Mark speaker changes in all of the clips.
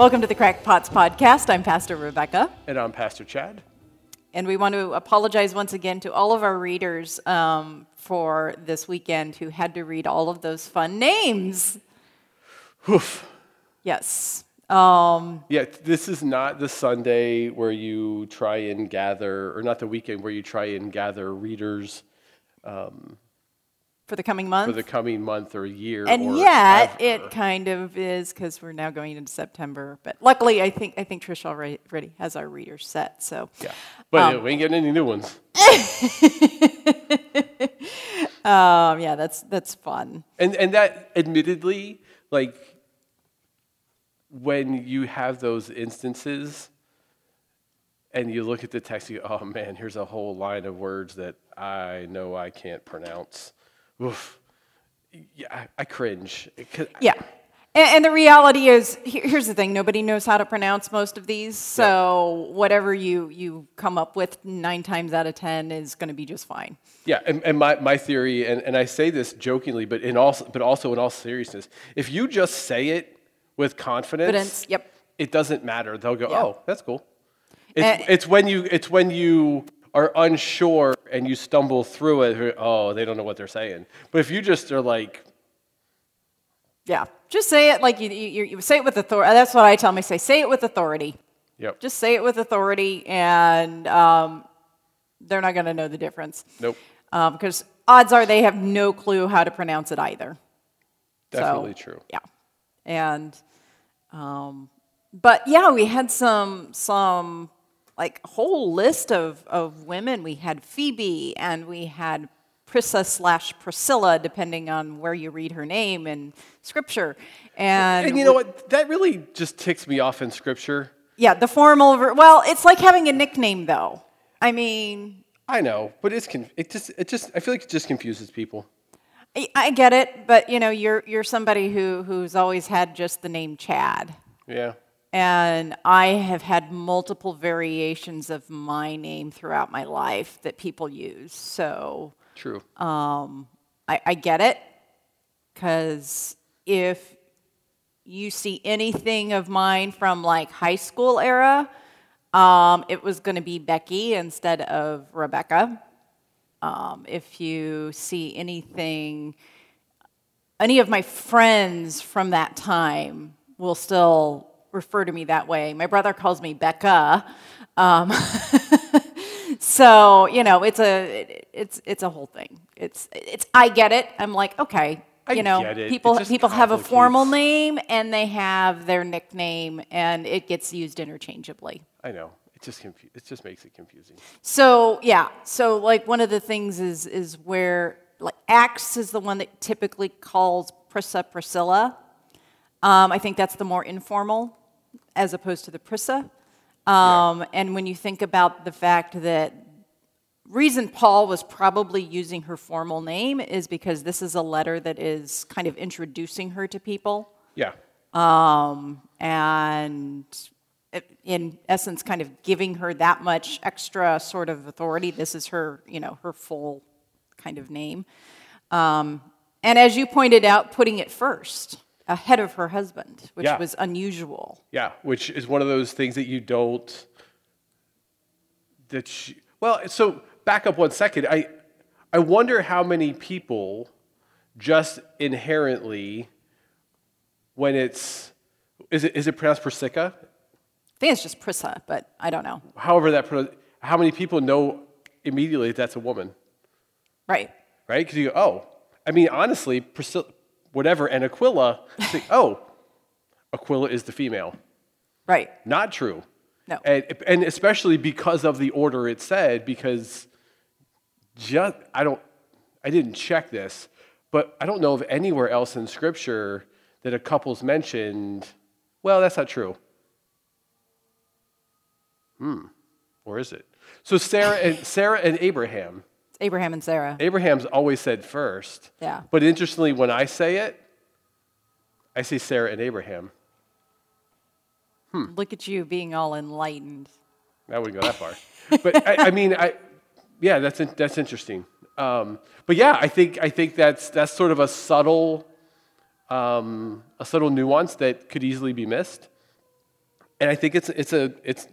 Speaker 1: Welcome to the Crackpots podcast. I'm Pastor Rebecca.
Speaker 2: And I'm Pastor Chad.
Speaker 1: And we want to apologize once again to all of our readers um, for this weekend who had to read all of those fun names.
Speaker 2: Oof.
Speaker 1: Yes. Um,
Speaker 2: Yeah, this is not the Sunday where you try and gather, or not the weekend where you try and gather readers
Speaker 1: for the coming month.
Speaker 2: for the coming month or year.
Speaker 1: and
Speaker 2: or
Speaker 1: yet it kind of is because we're now going into September. But luckily, I think I think Trish already, already has our readers set. So
Speaker 2: Yeah. But
Speaker 1: Um,
Speaker 2: we ain't getting any new ones.
Speaker 1: um, yeah, that's that's fun.
Speaker 2: And and that admittedly, like when you have those instances and you look at the text, you go, oh man, here's a whole line of words that I know I can't pronounce. Oof. Yeah, I, cringe.
Speaker 1: Yeah. And, and the reality is, here's the thing: nobody knows how to pronounce most of these. So whatever you you come up with, nine times out of ten is going to be just fine.
Speaker 2: Yeah, and, and my, my theory, and, and I say this jokingly, but in all but also in all seriousness, if you just say it with confidence,
Speaker 1: Confidence, yep.
Speaker 2: it doesn't matter. They'll go,
Speaker 1: Yeah.
Speaker 2: oh, that's cool. It's,
Speaker 1: And-
Speaker 2: it's when you it's when you are unsure and you stumble through it. Oh, they don't know what they're saying. But if you just are like,
Speaker 1: Yeah. Just say it like you you, you say it with authority. That's what I tell them. I say, say it with authority.
Speaker 2: yep,
Speaker 1: Just say it with authority, and um, they're not going to know the difference.
Speaker 2: nope,
Speaker 1: Because odds are they have no clue how to pronounce it either. So,
Speaker 2: definitely true.
Speaker 1: Yeah, and um, but yeah, we had some some like whole list of of women. We had Phoebe, and we had Prisca slash Priscilla, depending on where you read her name in Scripture. And,
Speaker 2: And you know what? That really just ticks me off in Scripture.
Speaker 1: yeah, the formal. Ver- well, it's like having a nickname, though. I mean,
Speaker 2: I know, but it's con- it just it just I feel like it just confuses people.
Speaker 1: I, I get it, but you know, you're you're somebody who who's always had just the name Chad.
Speaker 2: Yeah.
Speaker 1: And I have had multiple variations of my name throughout my life that people use. So
Speaker 2: True.
Speaker 1: I, I get it. Because if you see anything of mine from like high school era, um, it was going to be Becky instead of Rebecca. Um, if you see anything, any of my friends from that time will still refer to me that way. My brother calls me Becca. Um, so you know, it's a it's it's a whole thing. It's it's I get it. I'm like okay.
Speaker 2: I
Speaker 1: You know,
Speaker 2: get it. It
Speaker 1: people people have a formal name and they have their nickname, and it gets used interchangeably.
Speaker 2: I know. It just confu- it just makes it confusing.
Speaker 1: So yeah, so like one of the things is is where like Acts is the one that typically calls Prisca Priscilla. Um, I think that's the more informal, as opposed to the Prisca. Um, And when you think about the fact that reason Paul was probably using her formal name is because this is a letter that is kind of introducing her to people
Speaker 2: Yeah.
Speaker 1: um, and in essence, kind of giving her that much extra sort of authority. This is her, you know, her full kind of name. Um, and as you pointed out, putting it first ahead of her husband, which
Speaker 2: Yeah.
Speaker 1: was unusual.
Speaker 2: Yeah, which is one of those things that you don't. That she, well, so back up one second. I, I wonder how many people, just inherently, when it's, is it is it pronounced Persica?
Speaker 1: I think it's just Prisca, but I don't know.
Speaker 2: However that, how many people know immediately that that's a woman,
Speaker 1: Right.
Speaker 2: right? Because you go, oh, I mean, honestly, Priscilla, whatever, and Aquila, think, oh, Aquila is the female.
Speaker 1: Right.
Speaker 2: Not true.
Speaker 1: No.
Speaker 2: And, and especially because of the order it said, because just, I don't, I didn't check this, but I don't know of anywhere else in Scripture that a couple's mentioned. Well, that's not true. Hmm. Or is it? So Sarah and Sarah and Abraham.
Speaker 1: Abraham and Sarah.
Speaker 2: Abraham's always said first.
Speaker 1: Yeah.
Speaker 2: But interestingly, when I say it, I say Sarah and Abraham.
Speaker 1: Look at you being all enlightened.
Speaker 2: I wouldn't go that far. But I, I mean, I, yeah, that's that's interesting. Um, but yeah, I think I think that's that's sort of a subtle um, a subtle nuance that could easily be missed. and I think it's it's a it's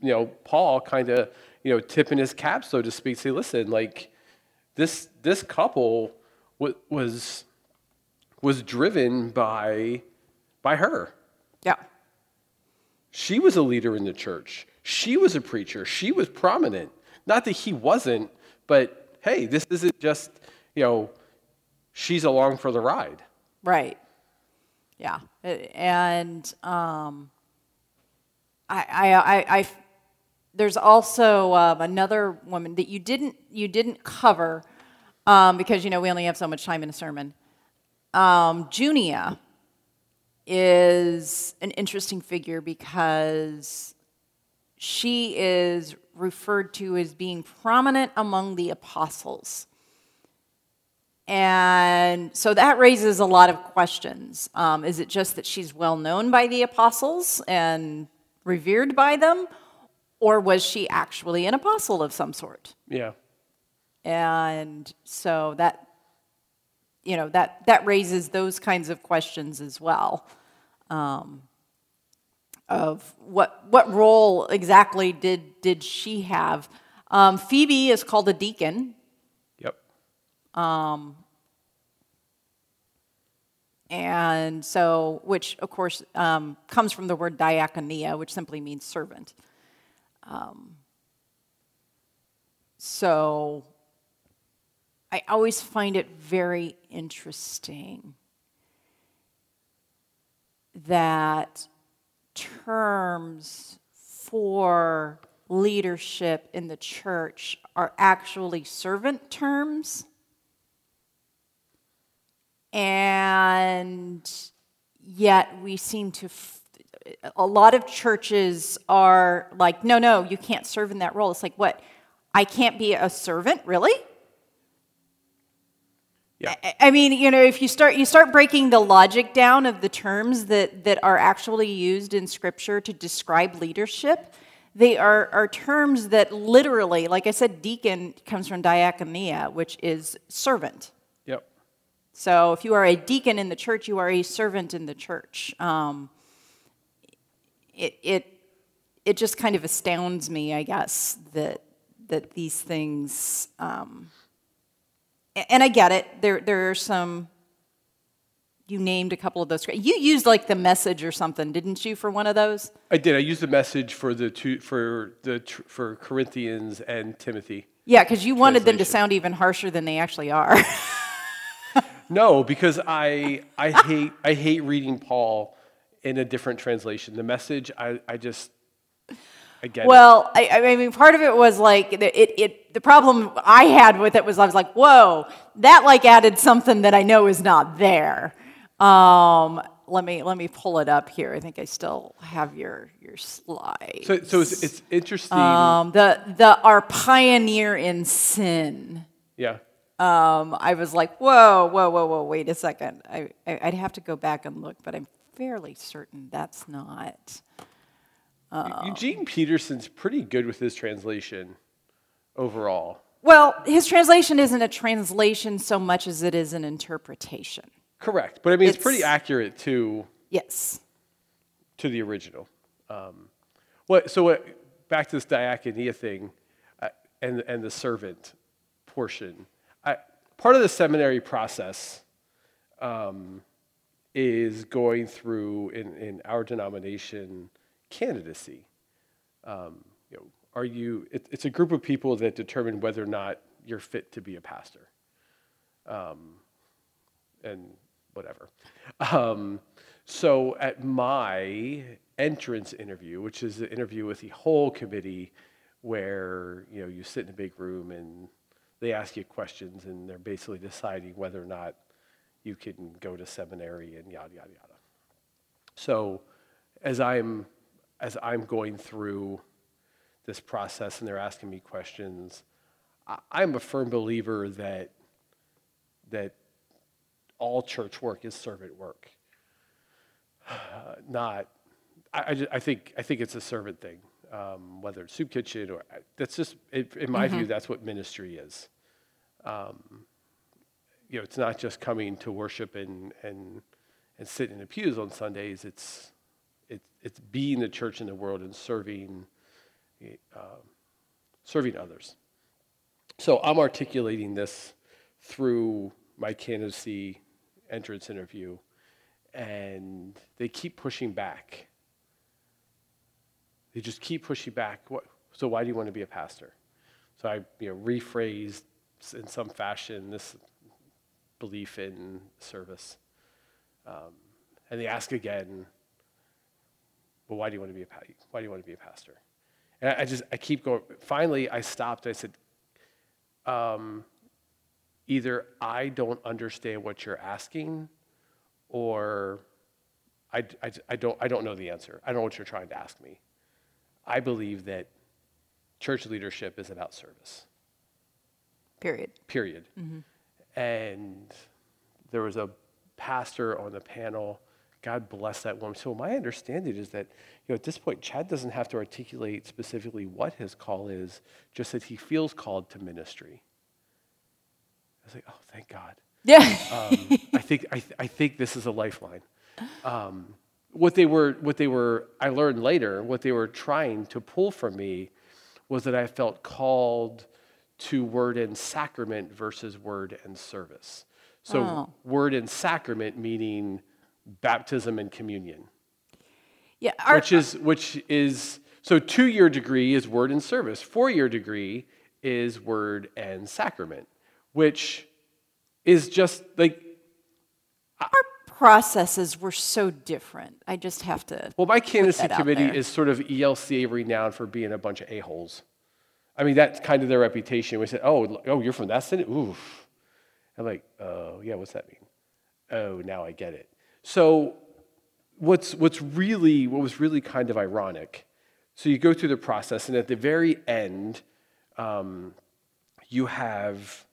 Speaker 2: you know Paul kind of you know tipping his cap so to speak. Say, listen, like this this couple wa- was was driven by by her.
Speaker 1: Yeah.
Speaker 2: She was a leader in the church. She was a preacher. She was prominent. Not that he wasn't, but hey, this isn't just you know she's along for the ride.
Speaker 1: Right. Yeah. And um, I, I, I, I, there's also um, another woman that you didn't you didn't cover um, because you know we only have so much time in a sermon. Um, Junia is an interesting figure because she is referred to as being prominent among the apostles. And so that raises a lot of questions. Um, is it just that she's well known by the apostles and revered by them? Or was she actually an apostle of some sort?
Speaker 2: Yeah.
Speaker 1: And so that, you know, that, that raises those kinds of questions as well. Um, of what, what role exactly did, did she have? Um, Phoebe is called a deacon.
Speaker 2: Yep.
Speaker 1: And so, which of course um, comes from the word diakonia, which simply means servant. Um, so, I always find it very interesting that terms for leadership in the church are actually servant terms. And yet we seem to, a lot of churches are like, no, no, you can't serve in that role. It's like, what? I can't be a servant, really?
Speaker 2: Yeah.
Speaker 1: I- mean, you know, if you start you start breaking the logic down of the terms that that are actually used in Scripture to describe leadership, they are are terms that literally, like I said, deacon comes from diakonia, which is servant.
Speaker 2: Yep.
Speaker 1: So if you are a deacon in the church, you are a servant in the church. Um, it, it, it just kind of astounds me, I guess, that, that these things, um, and I get it, there, there are some, you named a couple of those. You used like the message or something, didn't you, for one of those?
Speaker 2: I did. I used the message for the two for the for Corinthians and Timothy.
Speaker 1: Yeah, because you wanted them to sound even harsher than they actually are.
Speaker 2: No, because I I hate I hate reading Paul in a different translation. The message I I just I.
Speaker 1: Well, I, I mean, part of it was like it, it. The problem I had with it was I was like, "Whoa, that like added something that I know is not there." Um, let me let me pull it up here. I think I still have your your slide.
Speaker 2: So so it's, it's interesting.
Speaker 1: um, the the our pioneer in sin.
Speaker 2: yeah.
Speaker 1: Um, I was like, "Whoa, whoa, whoa, whoa! Wait a second. I, I I'd have to go back and look, but I'm fairly certain that's not."
Speaker 2: Eugene Peterson's pretty good with his translation overall.
Speaker 1: Well, his translation isn't a translation so much as it is an interpretation.
Speaker 2: Correct, but I mean it's, pretty accurate to
Speaker 1: Yes.
Speaker 2: to the original. Um, what so what? Back to this diakonia thing, uh, and and the servant portion. I, part of the seminary process um, is going through in, in our denomination candidacy. Um, you know, are you? It, it's a group of people that determine whether or not you're fit to be a pastor, um, and whatever. Um, so at my entrance interview, which is the interview with the whole committee, where you know you sit in a big room and they ask you questions, and they're basically deciding whether or not you can go to seminary and yada yada yada. So as I'm as I'm going through this process and they're asking me questions, I, I'm a firm believer that that all church work is servant work. Uh, not, I, I, ju- I think I think it's a servant thing. Um, whether it's soup kitchen or that's just it, in my view that's what ministry is. Um, you know, it's not just coming to worship and and and sit in the pews on Sundays. It's it, it's being the church in the world and serving, uh, serving others. So I'm articulating this through my candidacy entrance interview, and they keep pushing back. They just keep pushing back. What, so why do you want to be a pastor? So I you know, rephrased in some fashion this belief in service. Um, and they ask again, well, why do you want to be a, why do you want to be a pastor? And I, I just, I keep going. Finally, I stopped. I said, um, either I don't understand what you're asking, or I, I, I, don't, I don't know the answer. I don't know what you're trying to ask me. I believe that church leadership is about service.
Speaker 1: Period.
Speaker 2: Period. Mm-hmm. And there was a pastor on the panel. God bless that woman. So my understanding is that, you know, at this point, Chad doesn't have to articulate specifically what his call is, just that he feels called to ministry. I was like, oh, thank God.
Speaker 1: Yeah.
Speaker 2: um, I think I, th- I think this is a lifeline. Um, what they were, what they were, I learned later, what they were trying to pull from me was that I felt called to word and sacrament versus word and service. So, oh. word and sacrament meaning baptism and communion.
Speaker 1: Yeah, our,
Speaker 2: which is which is so two year degree is word and service. Four year degree is word and sacrament, which is just like
Speaker 1: our processes were so different. I just have to.
Speaker 2: Well, my candidacy committee is sort of ELCA renowned for being a bunch of a holes. I mean, that's kind of their reputation. We said, "Oh, oh, you're from that city? Oof." I'm like, "Oh, yeah. What's that mean?" Oh, now I get it. So, what's what's really what was really kind of ironic. So you go through the process, and at the very end, um, you have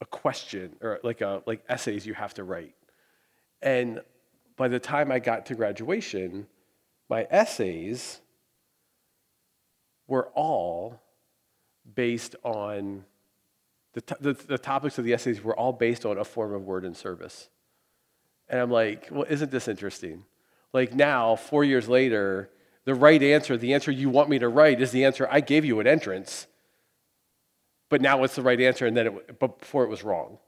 Speaker 2: a question or like a like essays you have to write. And by the time I got to graduation, my essays were all based on the, the, the, topics of the essays were all based on a form of word and service. And I'm like, well, isn't this interesting? Like now, four years later, the right answer, the answer you want me to write, is the answer I gave you at entrance. But now it's the right answer, and then it, but before it was wrong.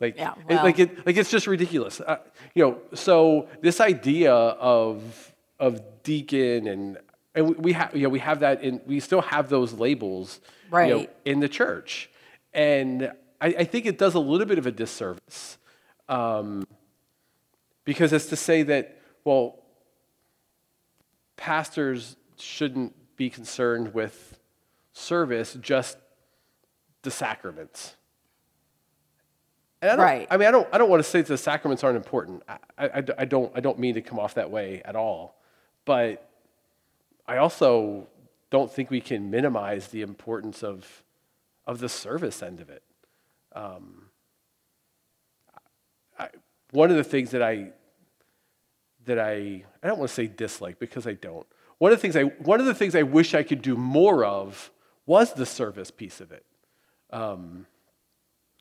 Speaker 2: Like,
Speaker 1: yeah,
Speaker 2: it, like, it, like it's just ridiculous. Uh, you know, so this idea of of deacon and and we have you know we have that in we still have those labels
Speaker 1: right.
Speaker 2: you know, in the church, and I, I, think it does a little bit of a disservice um, because it's to say that well, pastors shouldn't be concerned with service, just the sacraments. And I don't,
Speaker 1: right.
Speaker 2: I mean, I don't, I don't want to say that the sacraments aren't important. I, I, I, don't, I don't mean to come off that way at all. But I also don't think we can minimize the importance of, of the service end of it. Um, I, one of the things that I, that I, I don't want to say dislike because I don't. One of the things I, one of the things I wish I could do more of was the service piece of it. Um,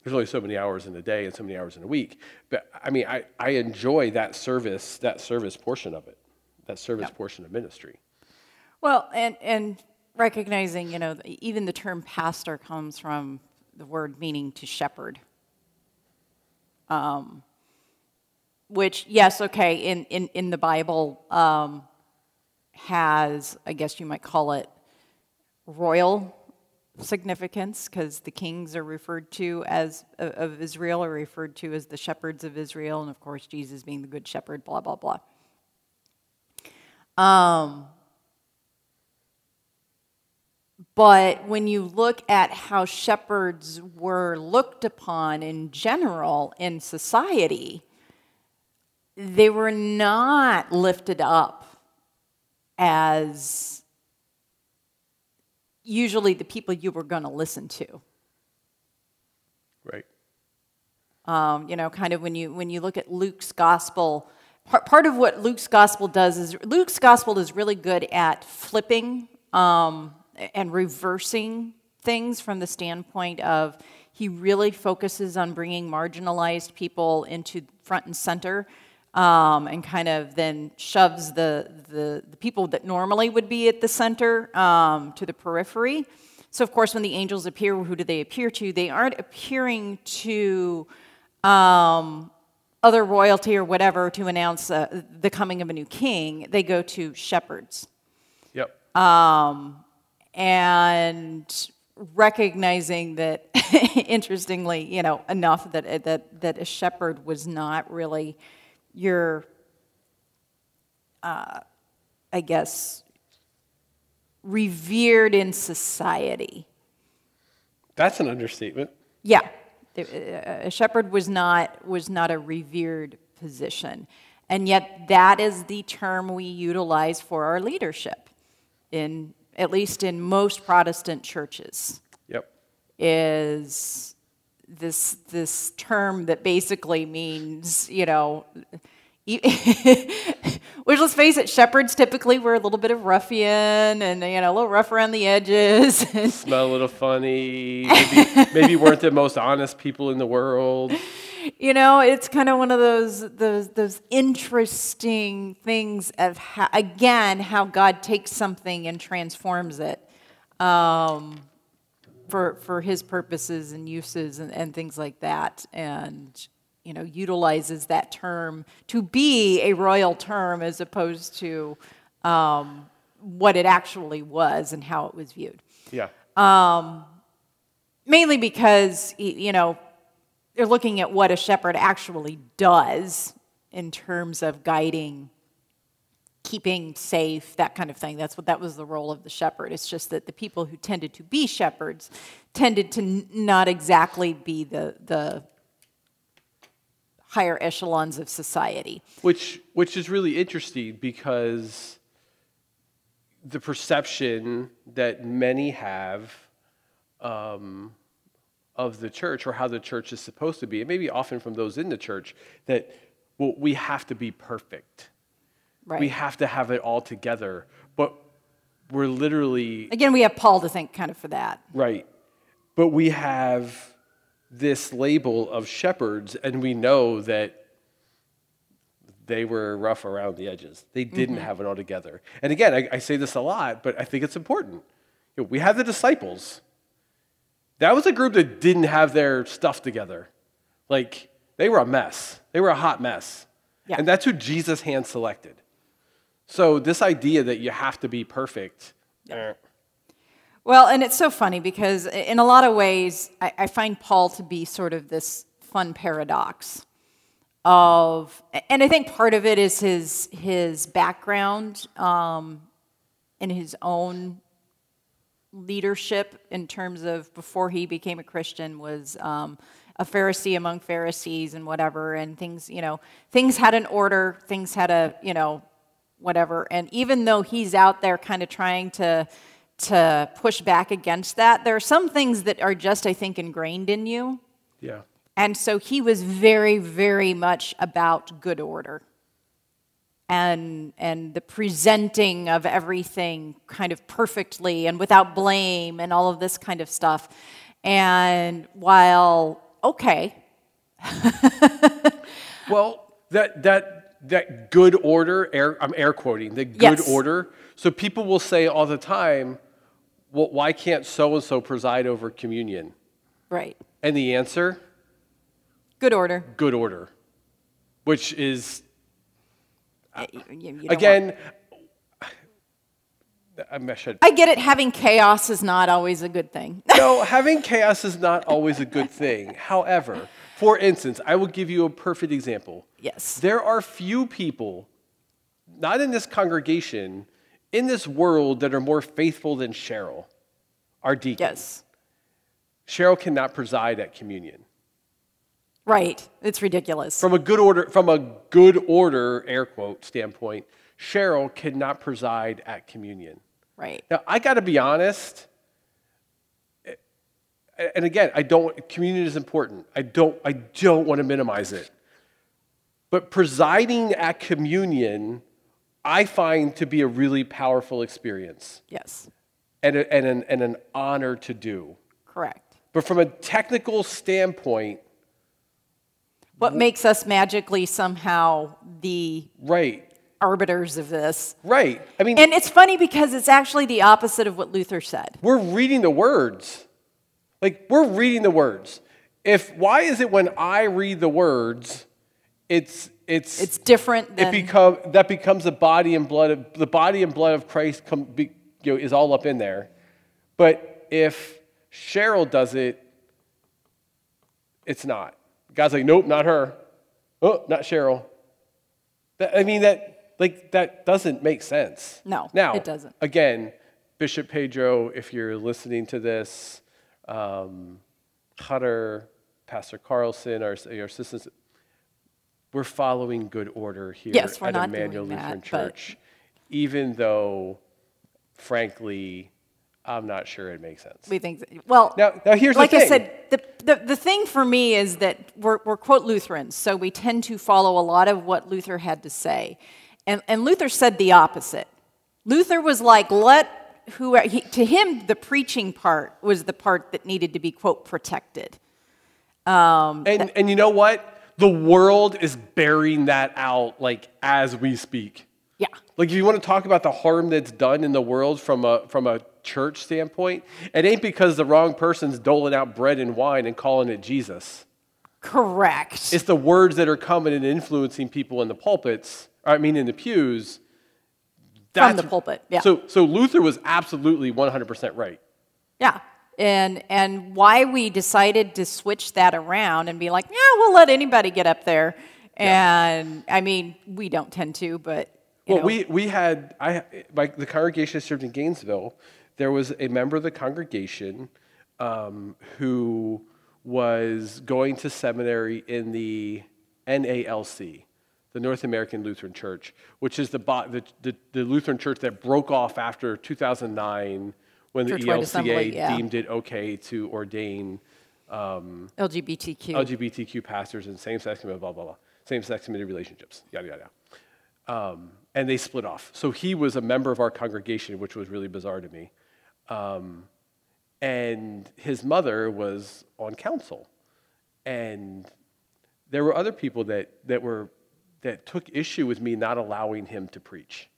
Speaker 2: there's only so many hours in a day and so many hours in a week. But I mean, I, I enjoy that service, that service portion of it, that service portion of ministry.
Speaker 1: Well, and, and recognizing, you know, even the term pastor comes from the word meaning to shepherd. Um, which, yes, okay, in, in, in the Bible um, has, I guess you might call it, royal significance because the kings are referred to as of Israel are referred to as the shepherds of Israel, and of course Jesus being the good shepherd. Blah blah blah. Um, but when you look at how shepherds were looked upon in general in society, they were not lifted up as usually the people you were going to listen to.
Speaker 2: Right.
Speaker 1: Um, you know, kind of when you when you look at Luke's gospel, part, part of what Luke's gospel does is Luke's gospel is really good at flipping um, and reversing things from the standpoint of he really focuses on bringing marginalized people into front and center um, and kind of then shoves the, the, the people that normally would be at the center um, to the periphery. So, of course, when the angels appear, who do they appear to? They aren't appearing to um, other royalty or whatever to announce uh, the coming of a new king. They go to shepherds.
Speaker 2: Yep.
Speaker 1: And recognizing that, interestingly, you know, enough that, that, that a shepherd was not really your, uh, I guess, revered in society.
Speaker 2: That's an understatement.
Speaker 1: Yeah, a shepherd was not was not a revered position, and yet that is the term we utilize for our leadership, in at least in most Protestant churches.
Speaker 2: Yep.
Speaker 1: Is this this term that basically means you know. Which, let's face it, shepherds typically were a little bit of ruffian and you know a little rough around the edges.
Speaker 2: Smell a little funny. Maybe, maybe weren't the most honest people in the world.
Speaker 1: You know, it's kind of one of those those those interesting things of how, again how God takes something and transforms it um, for for His purposes and uses and, and things like that, and you know utilizes that term to be a royal term as opposed to um, what it actually was and how it was viewed
Speaker 2: Yeah.
Speaker 1: Um, mainly because you know they're looking at what a shepherd actually does in terms of guiding keeping safe that kind of thing. That's what that was the role of the shepherd. It's just that the people who tended to be shepherds tended to n- not exactly be the the higher echelons of society.
Speaker 2: Which which is really interesting because the perception that many have um, of the church or how the church is supposed to be, and maybe often from those in the church, that well, we have to be perfect.
Speaker 1: right
Speaker 2: We have to have it all together. But we're literally
Speaker 1: again we have paul to thank kind of for that
Speaker 2: Right. But we have this label of shepherds, and we know that they were rough around the edges. They didn't mm-hmm. have it all together. And again, I, I say this a lot, but I think it's important. You know, we have the disciples. That was a group that didn't have their stuff together. Like, they were a mess, they were a hot mess.
Speaker 1: Yeah.
Speaker 2: And that's who Jesus hand selected. So, this idea that you have to be perfect, eh,
Speaker 1: Well, and it's so funny because in a lot of ways, I, I find Paul to be sort of this fun paradox of, and I think part of it is his his background um, in his own leadership in terms of before he became a Christian was um, a Pharisee among Pharisees and whatever, and things you know things had an order, things had a you know whatever, and even though he's out there kind of trying to to push back against that, there are some things that are just I think ingrained in you.
Speaker 2: yeah.
Speaker 1: And so he was very, very much about good order and, and the presenting of everything kind of perfectly and without blame and all of this kind of stuff. And while, okay,
Speaker 2: Well, that that that good order, air, I'm air quoting the good
Speaker 1: Yes.
Speaker 2: order. So people will say all the time, "Well, why can't so and so preside over communion?"
Speaker 1: right,
Speaker 2: And the answer,
Speaker 1: good order.
Speaker 2: good order, which is
Speaker 1: You- you don't want-
Speaker 2: again. I should.
Speaker 1: I get it, having chaos is not always a good thing.
Speaker 2: no, having chaos is not always a good thing. However, for instance, I will give you a perfect example.
Speaker 1: yes.
Speaker 2: There are few people, not in this congregation, in this world that are more faithful than Cheryl, our deacon.
Speaker 1: Yes.
Speaker 2: Cheryl cannot preside at communion.
Speaker 1: Right. It's ridiculous.
Speaker 2: From a good order, from a good order, air quote standpoint, Cheryl cannot preside at communion.
Speaker 1: Right.
Speaker 2: Now, I got to be honest. eh, And again, I don't. Communion is important. I don't. I don't want to minimize it. But presiding at communion, I find to be a really powerful experience
Speaker 1: Yes.
Speaker 2: and, a, and, an, and an honor to do.
Speaker 1: Correct.
Speaker 2: But from a technical standpoint,
Speaker 1: What makes us magically somehow the
Speaker 2: Right.
Speaker 1: arbiters of this?
Speaker 2: Right. I mean,
Speaker 1: And it's funny because it's actually the opposite of what Luther said.
Speaker 2: we're reading the words. Like we're reading the words. If why is it when I read the words, it's it's
Speaker 1: It's different
Speaker 2: it become that becomes the body and blood of the body and blood of Christ come, be, you know, is all up in there. But if Cheryl does it, it's not. God's like, nope, not her. Oh, not Cheryl. That, I mean that like that doesn't make sense.
Speaker 1: No,
Speaker 2: now
Speaker 1: it doesn't.
Speaker 2: Again, Bishop Pedro, if you're listening to this, um, Hutter, Pastor Carlson, our, our assistants, we're following good order here
Speaker 1: Yes,
Speaker 2: at Emmanuel Lutheran
Speaker 1: that, but-
Speaker 2: Church, even though, frankly, I'm not sure it makes sense.
Speaker 1: we think. That, well,
Speaker 2: Now- now here's the
Speaker 1: like I said, the, the the thing for me is that we're we're quote Lutherans, so we tend to follow a lot of what Luther had to say, and and Luther said the opposite. Luther was like, let who he, to him the preaching part was the part that needed to be quote protected.
Speaker 2: Um, and, and you know what? The world is bearing that out like as we speak.
Speaker 1: Yeah.
Speaker 2: Like if you want to talk about the harm that's done in the world from a from a church standpoint, it ain't because the wrong person's doling out bread and wine and calling it Jesus.
Speaker 1: Correct.
Speaker 2: It's the words that are coming and influencing people in the pulpits, I mean in the pews.
Speaker 1: That's, From the pulpit, yeah.
Speaker 2: So so Luther was absolutely 100% right.
Speaker 1: Yeah. And and why we decided to switch that around and be like, yeah, we'll let anybody get up there. And I mean, we don't tend to, but you
Speaker 2: Well,
Speaker 1: know,
Speaker 2: we, we had, I, like the congregation I served in Gainesville, there was a member of the congregation um, who was going to seminary in the NALC, the North American Lutheran Church, which is the, the, the, the Lutheran church that broke off after 2009 when the
Speaker 1: Churchwide
Speaker 2: ELCA
Speaker 1: Assembly, yeah.
Speaker 2: deemed it okay to ordain
Speaker 1: LGBTQ.
Speaker 2: LGBTQ pastors and same-sex blah blah blah, same-sex committed relationships, yada yada. Um, and they split off. So he was a member of our congregation, which was really bizarre to me. Um, and his mother was on council, and there were other people that that were that took issue with me not allowing him to preach.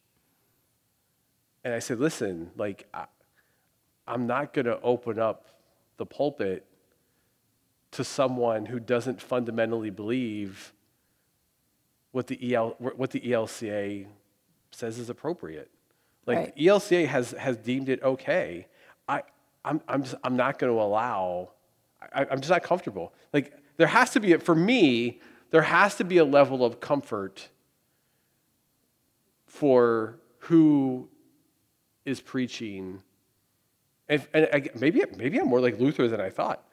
Speaker 2: And I said, listen, like I, I'm not going to open up the pulpit to someone who doesn't fundamentally believe what the EL, what the ELCA says is appropriate. Like
Speaker 1: Right.
Speaker 2: ELCA has has deemed it okay. I I'm I'm just I'm not going to allow. I, I'm just not comfortable. Like there has to be for me there has to be a level of comfort for who is preaching. And, and I, maybe maybe I'm more like Luther than I thought.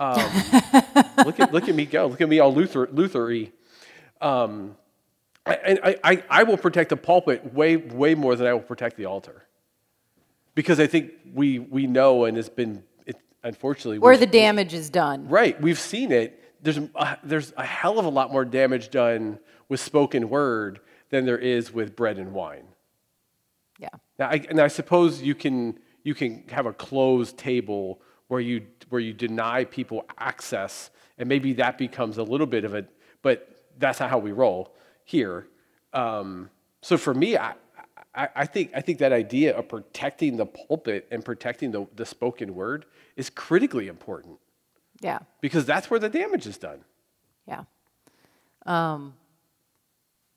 Speaker 2: Um, look at look at me go. Look at me all Luther Luthery. Um, and I, I, I will protect the pulpit way way more than I will protect the altar, because I think we we know and it's been it, unfortunately
Speaker 1: where the damage is done.
Speaker 2: Right, we've seen it. There's a, there's a hell of a lot more damage done with spoken word than there is with bread and wine.
Speaker 1: Yeah.
Speaker 2: Now, I, and I suppose you can you can have a closed table where you where you deny people access, and maybe that becomes a little bit of a. But that's not how we roll here. Um, so for me, I, I, I think I think that idea of protecting the pulpit and protecting the, the spoken word is critically important
Speaker 1: Yeah.
Speaker 2: because that's where the damage is done.
Speaker 1: Yeah. Um,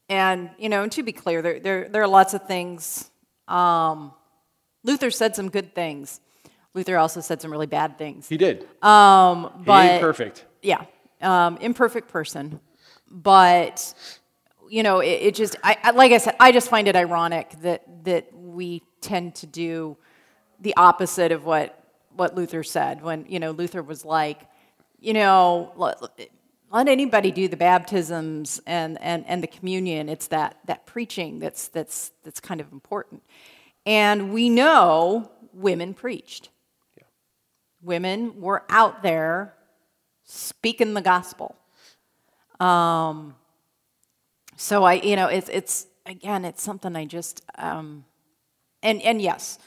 Speaker 1: and, you know, and to be clear, there, there, there are lots of things. Um, Luther said some good things. Luther also said some really bad things.
Speaker 2: He did.
Speaker 1: Um,
Speaker 2: he
Speaker 1: but
Speaker 2: ain't perfect.
Speaker 1: yeah, um, imperfect person. But you know, it, it just, I, I, like I said, I just find it ironic that that we tend to do the opposite of what what Luther said. When you know, Luther was like, you know, let, let anybody do the baptisms and, and, and the communion. It's that that preaching that's that's that's kind of important. And we know women preached. Women were out there speaking the gospel. Um, so I, you know, it's it's again, it's something I just, um, and and yes,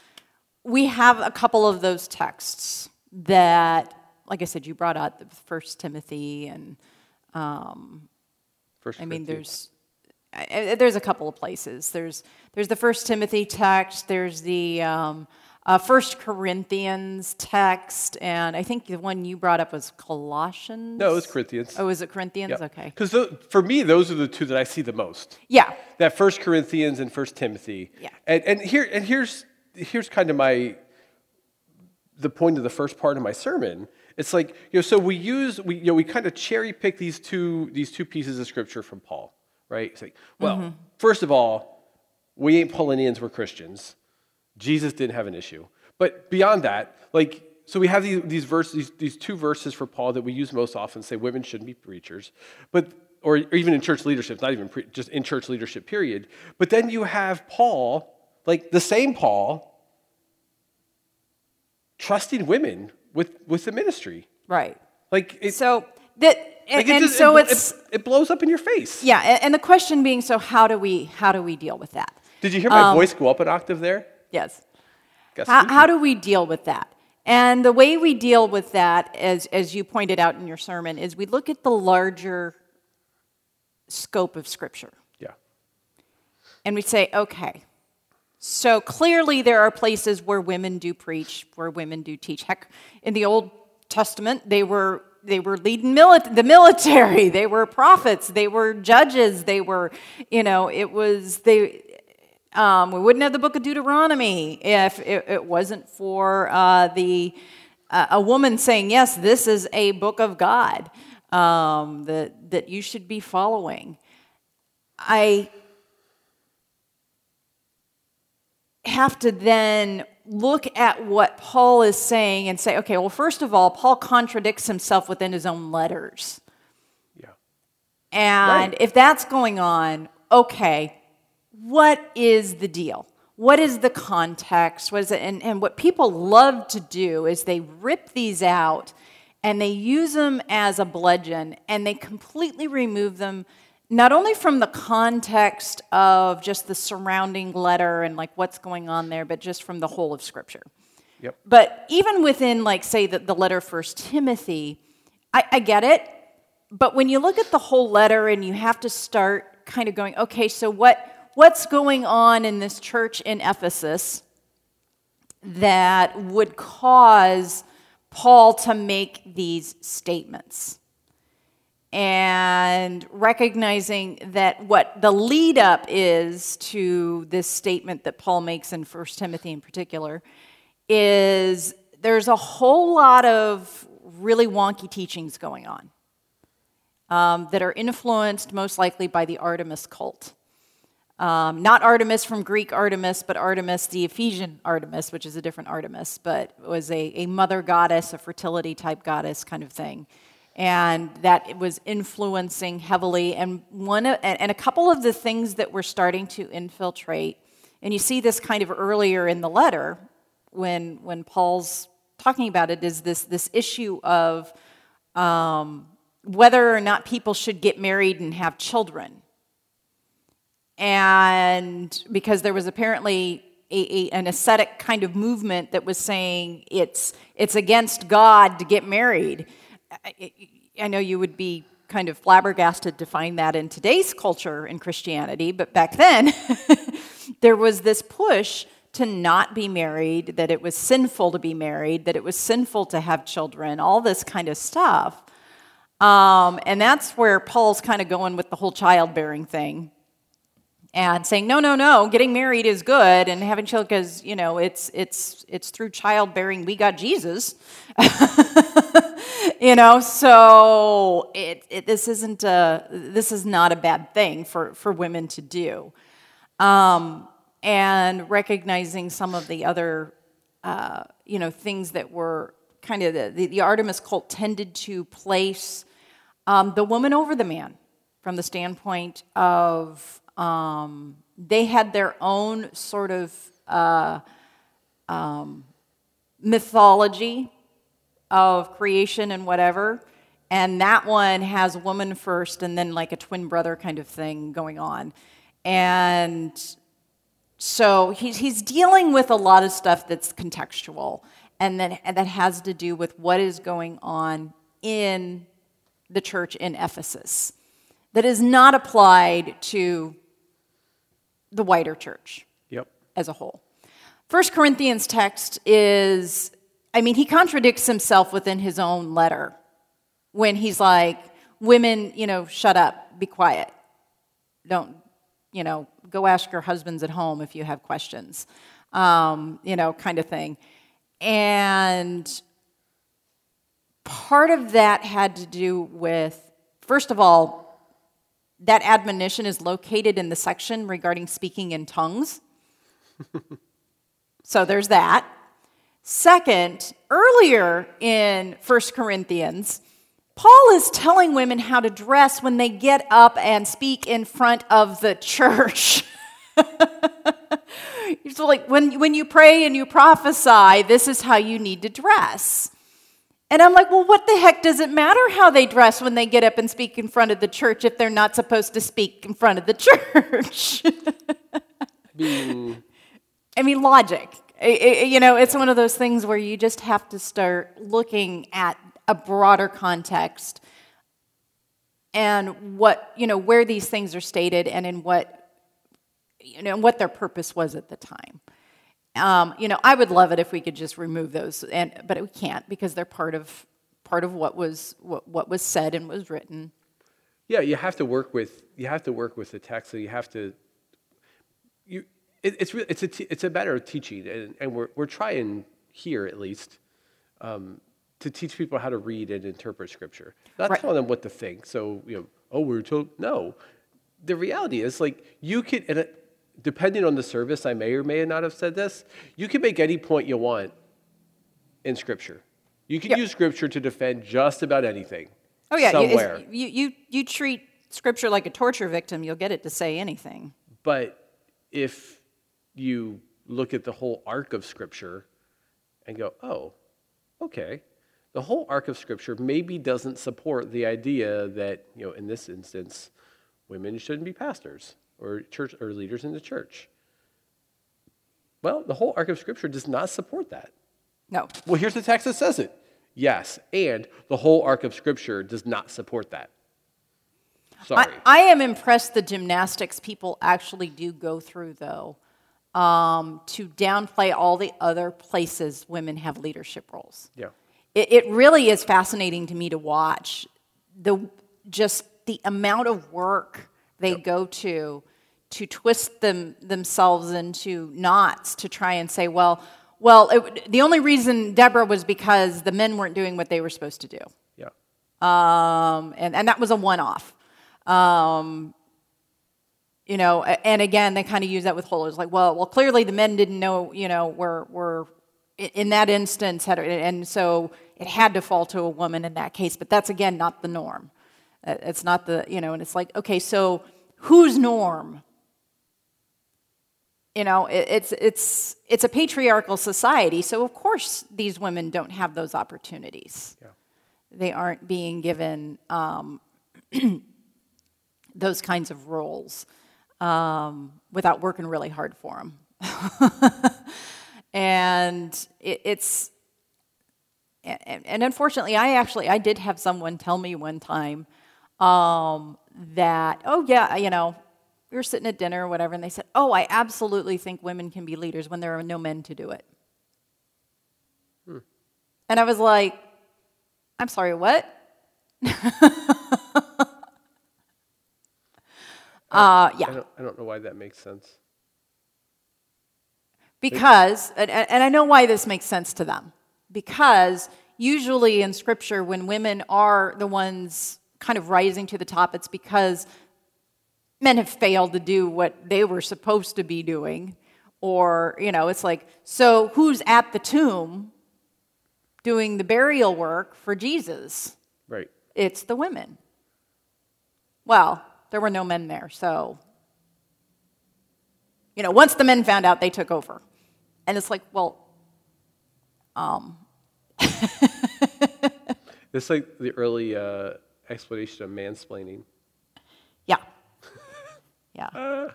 Speaker 1: we have a couple of those texts that, like I said, you brought out the First Timothy and um,
Speaker 2: First
Speaker 1: I mean, there's I, there's a couple of places. There's there's the First Timothy text. There's the um, uh, First Corinthians text, and I think the one you brought up was Colossians.
Speaker 2: No, it was Corinthians.
Speaker 1: Oh, is it Corinthians? Okay.
Speaker 2: Because for me, those are the two that I see the most.
Speaker 1: Yeah.
Speaker 2: That First Corinthians and First Timothy.
Speaker 1: Yeah.
Speaker 2: And and here and here's here's kind of my the point of the first part of my sermon. It's like you know, so we use we you know we kind of cherry pick these two these two pieces of scripture from Paul, right? It's like, well,
Speaker 1: Mm-hmm.
Speaker 2: first of all, we ain't Paulinians, we're Christians. Jesus didn't have an issue. But beyond that, like, so we have these, these verses, these, these two verses for Paul that we use most often say women shouldn't be preachers, but or, or even in church leadership, not even pre, just in church leadership, period. But then you have Paul, like the same Paul, trusting women with, with the ministry.
Speaker 1: Right.
Speaker 2: Like, it,
Speaker 1: So that and,
Speaker 2: like it
Speaker 1: and
Speaker 2: just-
Speaker 1: so
Speaker 2: it,
Speaker 1: it's
Speaker 2: it, blows up in your face.
Speaker 1: yeah, and, and the question being, so how do we how do we deal with that?
Speaker 2: Did you hear my um, voice go up an octave there?
Speaker 1: Yes. How, how do we deal with that? And the way we deal with that, as, as you pointed out in your sermon, is we look at the larger scope of Scripture.
Speaker 2: yeah.
Speaker 1: And we say, okay, so clearly there are places where women do preach, where women do teach. Heck, in the Old Testament, they were they were leading mili- the military. They were prophets. They were judges. They were, you know, it was they. Um, we wouldn't have the Book of Deuteronomy if it, it wasn't for uh, the uh, a woman saying, "Yes, this is a book of God um, that that you should be following." I have to then look at what Paul is saying and say, okay, well, first of all, Paul contradicts himself within his own letters.
Speaker 2: Yeah.
Speaker 1: And
Speaker 2: Right.
Speaker 1: if that's going on, okay, what is the deal? What is the context? What is it? And, and what people love to do is they rip these out and they use them as a bludgeon and they completely remove them not only from the context of just the surrounding letter and like what's going on there, but just from the whole of Scripture.
Speaker 2: Yep.
Speaker 1: But even within, like, say, the, the letter First Timothy, I, I get it. But when you look at the whole letter and you have to start kind of going, okay, so what, what's going on in this church in Ephesus that would cause Paul to make these statements? and recognizing that what the lead up is to this statement that Paul makes in 1 Timothy in particular is there's a whole lot of really wonky teachings going on um, that are influenced most likely by the Artemis cult. Um, not Artemis from Greek Artemis, but Artemis, the Ephesian Artemis, which is a different Artemis, but was a, a mother goddess, a fertility type goddess kind of thing and that was influencing heavily. And one and a couple of the things that were starting to infiltrate, and you see this kind of earlier in the letter when when Paul's talking about it, is this this issue of um, whether or not people should get married and have children. And because there was apparently a, a, an ascetic kind of movement that was saying it's, it's against God to get married. I, I know you would be kind of flabbergasted to find that in today's culture in Christianity, but back then there was this push to not be married, that it was sinful to be married, that it was sinful to have children, all this kind of stuff. Um, and that's where Paul's kind of going with the whole childbearing thing and saying no no no getting married is good and having children because you know it's it's it's through childbearing we got jesus. You know so it, it this isn't a this is not a bad thing for for women to do. Um, and recognizing some of the other uh, you know things that were kind of the, the, the artemis cult tended to place um, the woman over the man from the standpoint of um, they had their own sort of uh, um, mythology of creation and whatever. And that one has woman first and then like a twin brother kind of thing going on. And so he's, he's dealing with a lot of stuff that's contextual and that, and that has to do with what is going on in the church in Ephesus that is not applied to the wider church
Speaker 2: Yep.
Speaker 1: as a whole. First Corinthians text is, I mean, he contradicts himself within his own letter when he's like, women, you know, shut up, be quiet. Don't, you know, go ask your husbands at home if you have questions, um, you know, kind of thing. And part of that had to do with, first of all, that admonition is located in the section regarding speaking in tongues. so there's that. Second, earlier in 1 Corinthians, Paul is telling women how to dress when they get up and speak in front of the church. so like when, when you pray and you prophesy, this is how you need to dress. And I'm like, well, what the heck does it matter how they dress when they get up and speak in front of the church if they're not supposed to speak in front of the church? I mean, logic. you know, it's one of those things where you just have to start looking at a broader context and what, you know, where these things are stated and in what, you know, what their purpose was at the time. Um, you know, I would love it if we could just remove those, and but we can't because they're part of part of what was what, what was said and was written.
Speaker 2: Yeah, you have to work with you have to work with the text. So you have to you it, it's re- it's a t- it's a matter of teaching, and, and we're we're trying here at least um, to teach people how to read and interpret Scripture, not
Speaker 1: Right.
Speaker 2: telling them what to think. So you know, oh, we're told no. The reality is, like you could, and it, depending on the service, I may or may not have said this. You can make any point you want in Scripture. You can
Speaker 1: Yeah.
Speaker 2: use Scripture to defend just about anything.
Speaker 1: Oh yeah, you-
Speaker 2: somewhere.
Speaker 1: you you you treat scripture like a torture victim, you'll get it to say anything.
Speaker 2: But if you look at the whole arc of Scripture and go, oh, okay, the whole arc of Scripture maybe doesn't support the idea that, you know, in this instance, women shouldn't be pastors or church or leaders in the church. Well, the whole arc of Scripture does not support that.
Speaker 1: No.
Speaker 2: Well, here's the text that says it. Yes, and the whole arc of Scripture does not support that. Sorry.
Speaker 1: I, I am impressed the gymnastics people actually do go through, though, um, to downplay all the other places women have leadership roles.
Speaker 2: yeah.
Speaker 1: It, it really is fascinating to me to watch the just the amount of work they go to to twist them themselves into knots to try and say, well, well, it, the only reason Deborah was because the men weren't doing what they were supposed to do.
Speaker 2: Yeah.
Speaker 1: Um, and, and that was a one off. Um, you know, and again, they kind of use that with Huldah, like, well, well, clearly the men didn't know, you know, were were in that instance had, and so it had to fall to a woman in that case. But that's again not the norm. Uh, It's not the, you know, and it's like, okay, so whose norm? You know, it, it's it's it's a patriarchal society, so of course these women don't have those opportunities
Speaker 2: Yeah.
Speaker 1: they aren't being given um, those kinds of roles um, without working really hard for them. and it, it's and, and unfortunately, I actually I did have someone tell me one time um, that oh yeah you know we were sitting at dinner or whatever, and they said oh I absolutely think women can be leaders when there are no men to do it. And I was like, I'm sorry, what? uh, yeah,
Speaker 2: I don't, I don't know why that makes sense.
Speaker 1: because, and and I know why this makes sense to them. Because usually in scripture, when women are the ones kind of rising to the top, it's because men have failed to do what they were supposed to be doing. Or, you know, it's like, so who's at the tomb doing the burial work for Jesus?
Speaker 2: Right.
Speaker 1: It's the women. Well, there were no men there, so you know, once the men found out, they took over. And it's like, well, um,
Speaker 2: It's like the early uh, explanation of mansplaining.
Speaker 1: yeah. Yeah.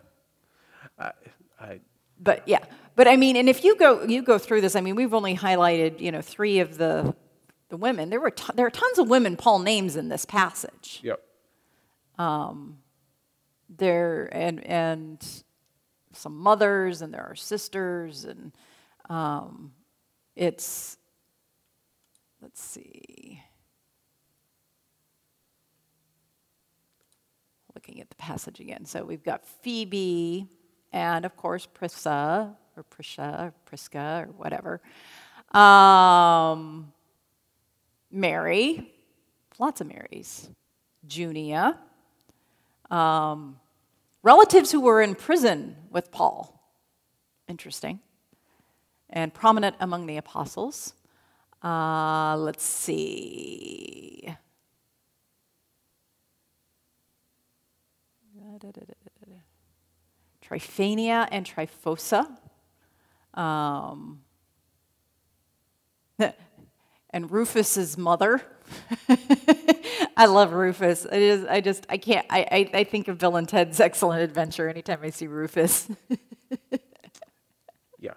Speaker 2: I,
Speaker 1: But yeah. But I mean, and if you go you go through this, I mean, we've only highlighted, you know, three of the the women. There were there are tons of women Paul names in this passage.
Speaker 2: yep.
Speaker 1: Um, there and and some mothers, and there are sisters, and um, it's let's see. Looking at the passage again. So we've got Phoebe, and of course Prisca, or Prisca, or Prisca, or whatever. Um, Mary, lots of Marys. Junia, um, relatives who were in prison with Paul. Interesting. And prominent among the apostles. Uh, let's see. Tryphaena and Tryphosa. Um, and Rufus's mother. I love Rufus. I just, I just, I can't. I, I, I think of Bill and Ted's Excellent Adventure anytime I see Rufus.
Speaker 2: yeah.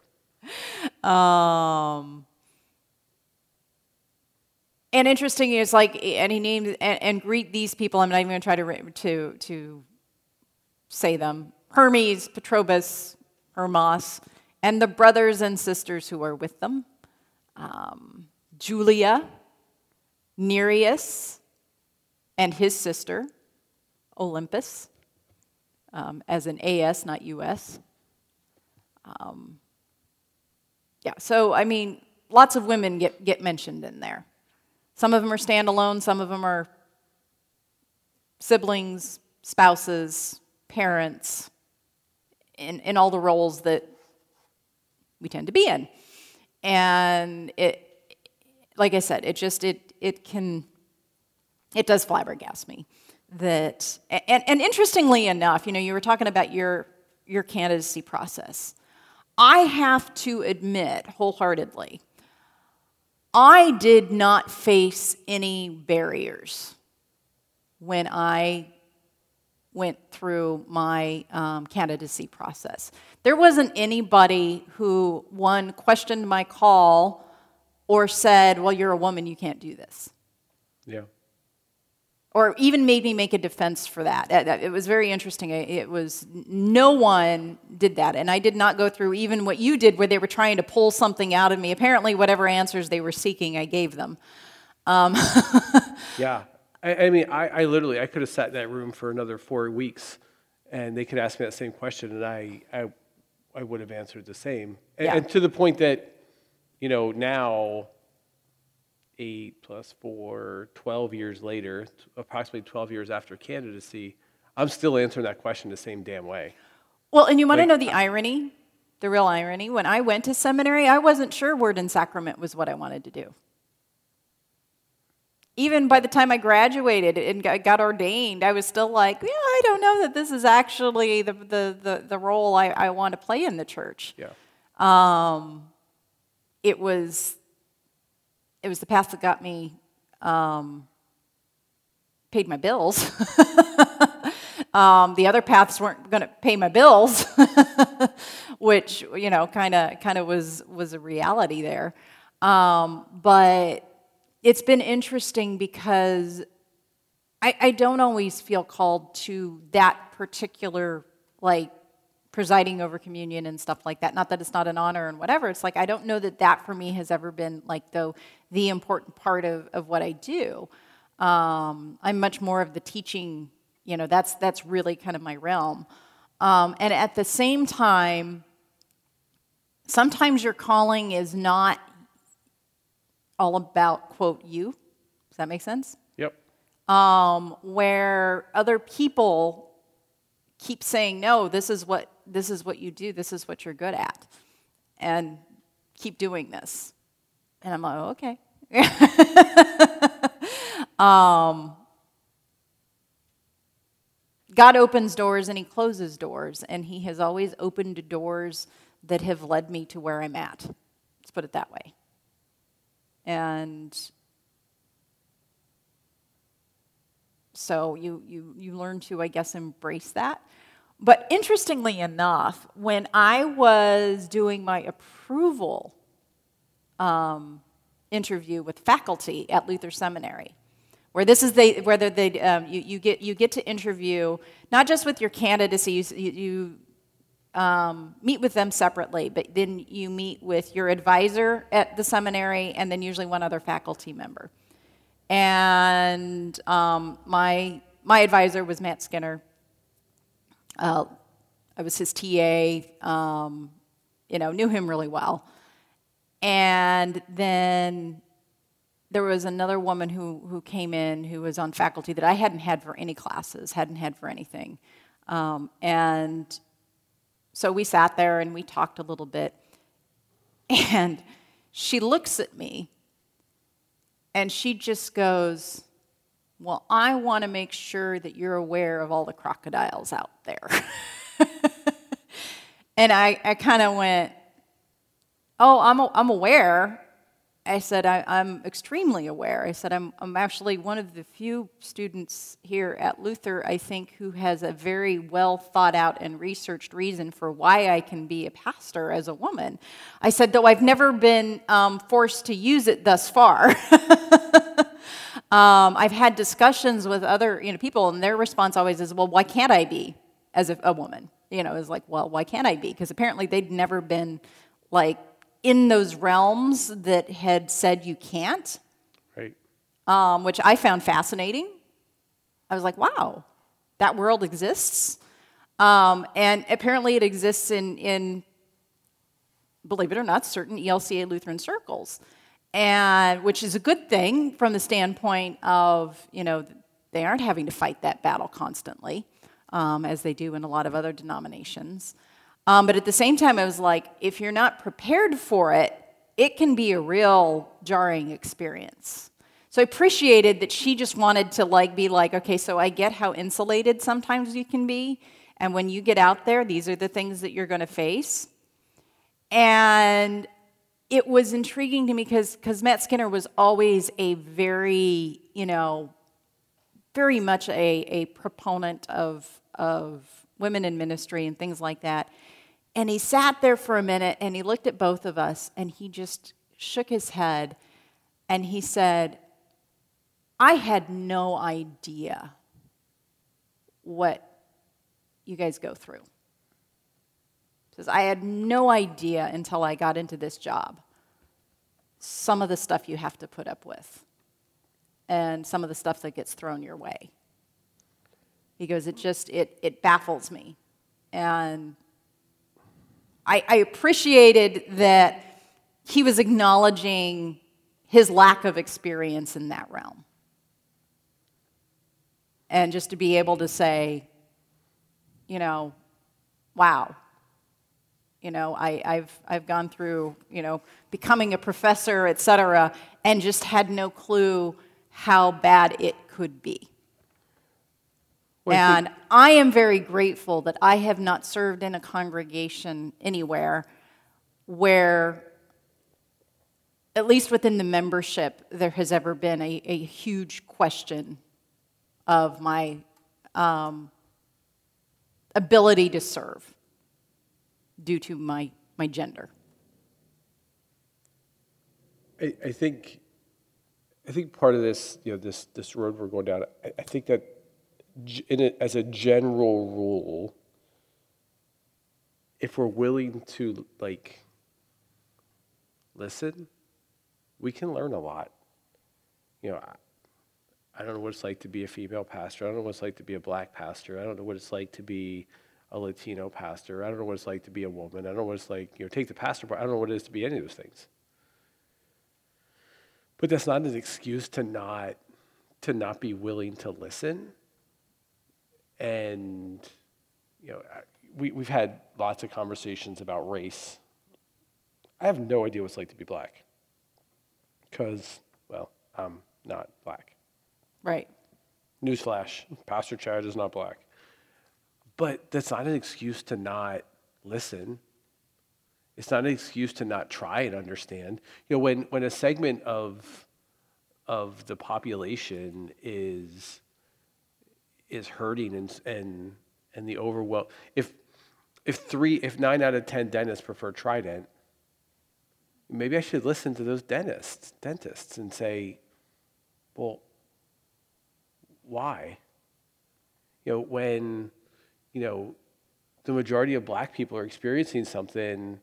Speaker 1: Um. And interesting is like, and he named and, and greet these people. I'm not even going to try to to to say them. Hermes, Patrobas, Hermas, and the brothers and sisters who are with them. Um, Julia, Nereus, and his sister, Olympas, um, as an AS, not US. Um, yeah, so I mean, lots of women get, get mentioned in there. Some of them are standalone, some of them are siblings, spouses, parents, in, in all the roles that we tend to be in. And it, like I said, it just it it can it does flabbergast me that and, and interestingly enough, you know, you were talking about your your candidacy process. I have to admit wholeheartedly, I did not face any barriers when I went through my um, candidacy process. There wasn't anybody who, one, questioned my call or said, well, you're a woman, you can't do this.
Speaker 2: Yeah.
Speaker 1: Or even made me make a defense for that. It was very interesting. It was, no one did that. And I did not go through even what you did, where they were trying to pull something out of me. Apparently, whatever answers they were seeking, I gave them. Um.
Speaker 2: yeah. I, I mean, I, I, literally, I could have sat in that room for another four weeks and they could ask me that same question and I, I, I would have answered the same. And, yeah. and to the point that you know, now, eight plus four, 12 years later, approximately 12 years after candidacy, I'm still answering that question the same damn way.
Speaker 1: Well, and you want like, to know the irony? The real irony? When I went to seminary, I wasn't sure word and sacrament was what I wanted to do. Even by the time I graduated and got ordained, I was still like, yeah, I don't know that this is actually the, the, the, the role I, I want to play in the church.
Speaker 2: Yeah.
Speaker 1: Um, it was it was the path that got me um, paid my bills. um, the other paths weren't going to pay my bills, which you know kind of kind of was was a reality there. Um, but it's been interesting because I, I don't always feel called to that particular like presiding over communion and stuff like that. Not that it's not an honor and whatever. It's like I don't know that that for me has ever been like though the important part of, of what I do. Um, I'm much more of the teaching. You know, that's that's really kind of my realm. Um, and at the same time, sometimes your calling is not all about quote you. Does that make sense?
Speaker 2: Yep.
Speaker 1: Um, where other people keep saying no, this is what this is what you do, this is what you're good at, and keep doing this. And I'm like, oh, okay. um, God opens doors and He closes doors, and He has always opened doors that have led me to where I'm at. Let's put it that way. And so you, you, you learn to, I guess, embrace that. But interestingly enough, when I was doing my approval um, interview with faculty at Luther Seminary, where this is they whether they um, you, you get you get to interview not just with your candidacy you, you um, meet with them separately but then you meet with your advisor at the seminary and then usually one other faculty member. And um, my my advisor was matt skinner. Uh, i was his ta um, you know knew him really well. And then there was another woman who, who came in who was on faculty that I hadn't had for any classes, hadn't had for anything. Um, and so we sat there and we talked a little bit. And she looks at me and she just goes, Well, I want to make sure that you're aware of all the crocodiles out there. and I, I kind of went, Oh, I'm, I'm aware. I said, I, am extremely aware. I said, I'm, I'm actually one of the few students here at Luther, I think, who has a very well thought out and researched reason for why I can be a pastor as a woman. I said, though I've never been um, forced to use it thus far. um, I've had discussions with other you know, people, and their response always is, well, why can't I be as a, a woman? You know, is like, well, why can't I be? Because apparently they'd never been like in those realms that had said you can't,
Speaker 2: right.
Speaker 1: um, which I found fascinating. I was like, wow, that world exists. Um, and apparently it exists in, in, believe it or not, certain ELCA Lutheran circles. And which is a good thing from the standpoint of, you know, they aren't having to fight that battle constantly, um, as they do in a lot of other denominations. Um, but at the same time, I was like, if you're not prepared for it, it can be a real jarring experience. So I appreciated that she just wanted to like be like, okay, so I get how insulated sometimes you can be, and when you get out there, these are the things that you're going to face. And it was intriguing to me because because Matt Skinner was always a very you know very much a, a proponent of of women in ministry and things like that. And he sat there for a minute and he looked at both of us and he just shook his head and he said, I had no idea what you guys go through. He says, I had no idea until I got into this job some of the stuff you have to put up with and some of the stuff that gets thrown your way. He goes, it just, it, it baffles me. And I, I appreciated that he was acknowledging his lack of experience in that realm. And just to be able to say, you know, wow, you know, I, have I've gone through, you know, becoming a professor, et cetera, and just had no clue how bad it could be. And I am very grateful that I have not served in a congregation anywhere where, at least within the membership, there has ever been a, a huge question of my um, ability to serve due to my, my gender.
Speaker 2: I, I think I think part of this, you know, this this road we're going down, I, I think that it, as a general rule, if we're willing to like listen, we can learn a lot. You know, I, I don't know what it's like to be a female pastor. I don't know what it's like to be a black pastor. I don't know what it's like to be a Latino pastor. I don't know what it's like to be a woman. I don't know what it's like, you know, take the pastor part. I don't know what it is to be any of those things. But that's not an excuse to not to not be willing to listen and, you know, we, we've had lots of conversations about race. I have no idea what it's like to be black because, well, I'm not black.
Speaker 1: Right.
Speaker 2: Newsflash Pastor Chad is not black. But that's not an excuse to not listen. It's not an excuse to not try and understand. You know, when, when a segment of, of the population is is hurting and and and the overwhelm. If if three if nine out of ten dentists prefer Trident, maybe I should listen to those dentists dentists and say, well, why? You know, when, you know, the majority of black people are experiencing something,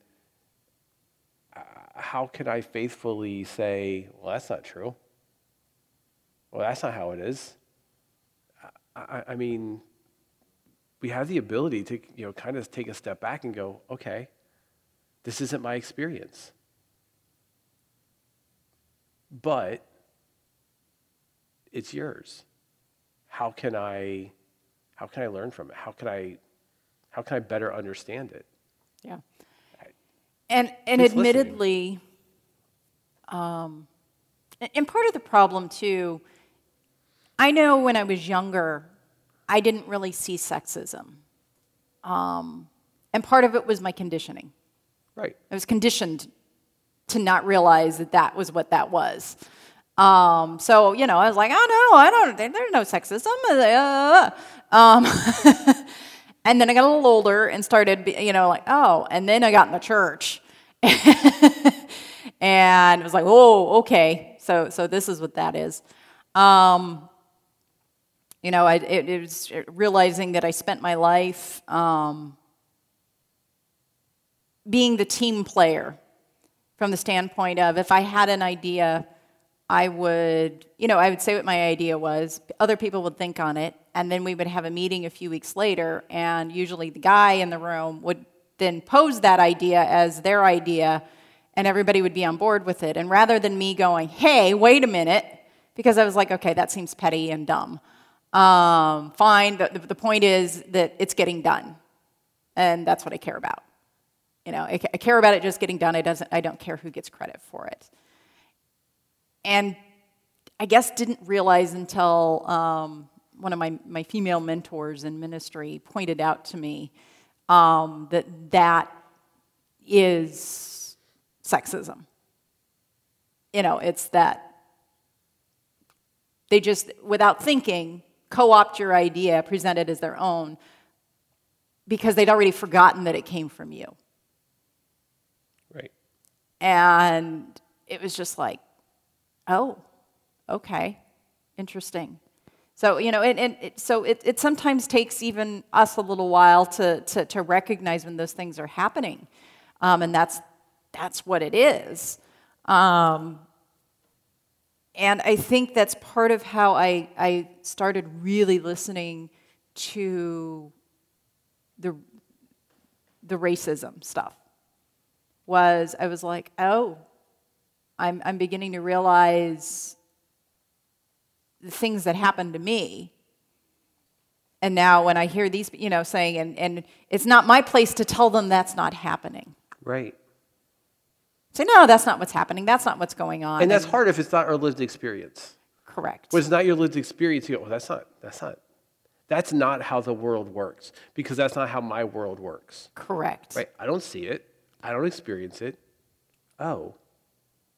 Speaker 2: uh, how can I faithfully say, well, that's not true? Well, that's not how it is. I, I mean, we have the ability to, you know, kind of take a step back and go, okay, this isn't my experience. But it's yours. How can I how can I learn from it? How can I how can I better understand it?
Speaker 1: Yeah. And and
Speaker 2: Who's
Speaker 1: admittedly, um, and part of the problem too, I know when I was younger, I didn't really see sexism, um, and part of it was my conditioning.
Speaker 2: Right.
Speaker 1: I was conditioned to not realize that that was what that was. Um, so you know, I was like, oh no, I don't. There's no sexism. Uh, um, and then I got a little older and started, you know, like oh. And then I got in the church, and it was like, oh, okay. So so this is what that is. Um, you know, I, it, it, was realizing that I spent my life um, being the team player from the standpoint of if I had an idea, I would, you know, I would say what my idea was. Other people would think on it, and then we would have a meeting a few weeks later, and usually the guy in the room would then pose that idea as their idea, and everybody would be on board with it. And rather than me going, hey, wait a minute, because I was like, okay, that seems petty and dumb. Um, fine, the, the point is that it's getting done, and that's what I care about. You know, I, I care about it just getting done. I, doesn't, I don't care who gets credit for it. And I guess didn't realize until um, one of my, my female mentors in ministry pointed out to me um, that that is sexism. You know, it's that they just, without thinking, co opt your idea, present it as their own, because they'd already forgotten that it came from you.
Speaker 2: Right.
Speaker 1: And it was just like, oh, okay, interesting. So, you know, and, and it, so it, it sometimes takes even us a little while to, to, to recognize when those things are happening. Um, and that's, that's what it is. Um, and I think that's part of how I, I started really listening to the, the racism stuff was I was like, oh, I'm, I'm beginning to realize the things that happened to me. And now when I hear these, you know, saying, and, and it's not my place to tell them that's not happening.
Speaker 2: Right.
Speaker 1: Say, no, that's not what's happening. That's not what's going on.
Speaker 2: And that's hard if it's not our lived experience.
Speaker 1: correct.
Speaker 2: When it's not your lived experience, you go, well, that's not, that's not, that's not how the world works because that's not how my world works.
Speaker 1: correct.
Speaker 2: Right? I don't see it. I don't experience it. Oh,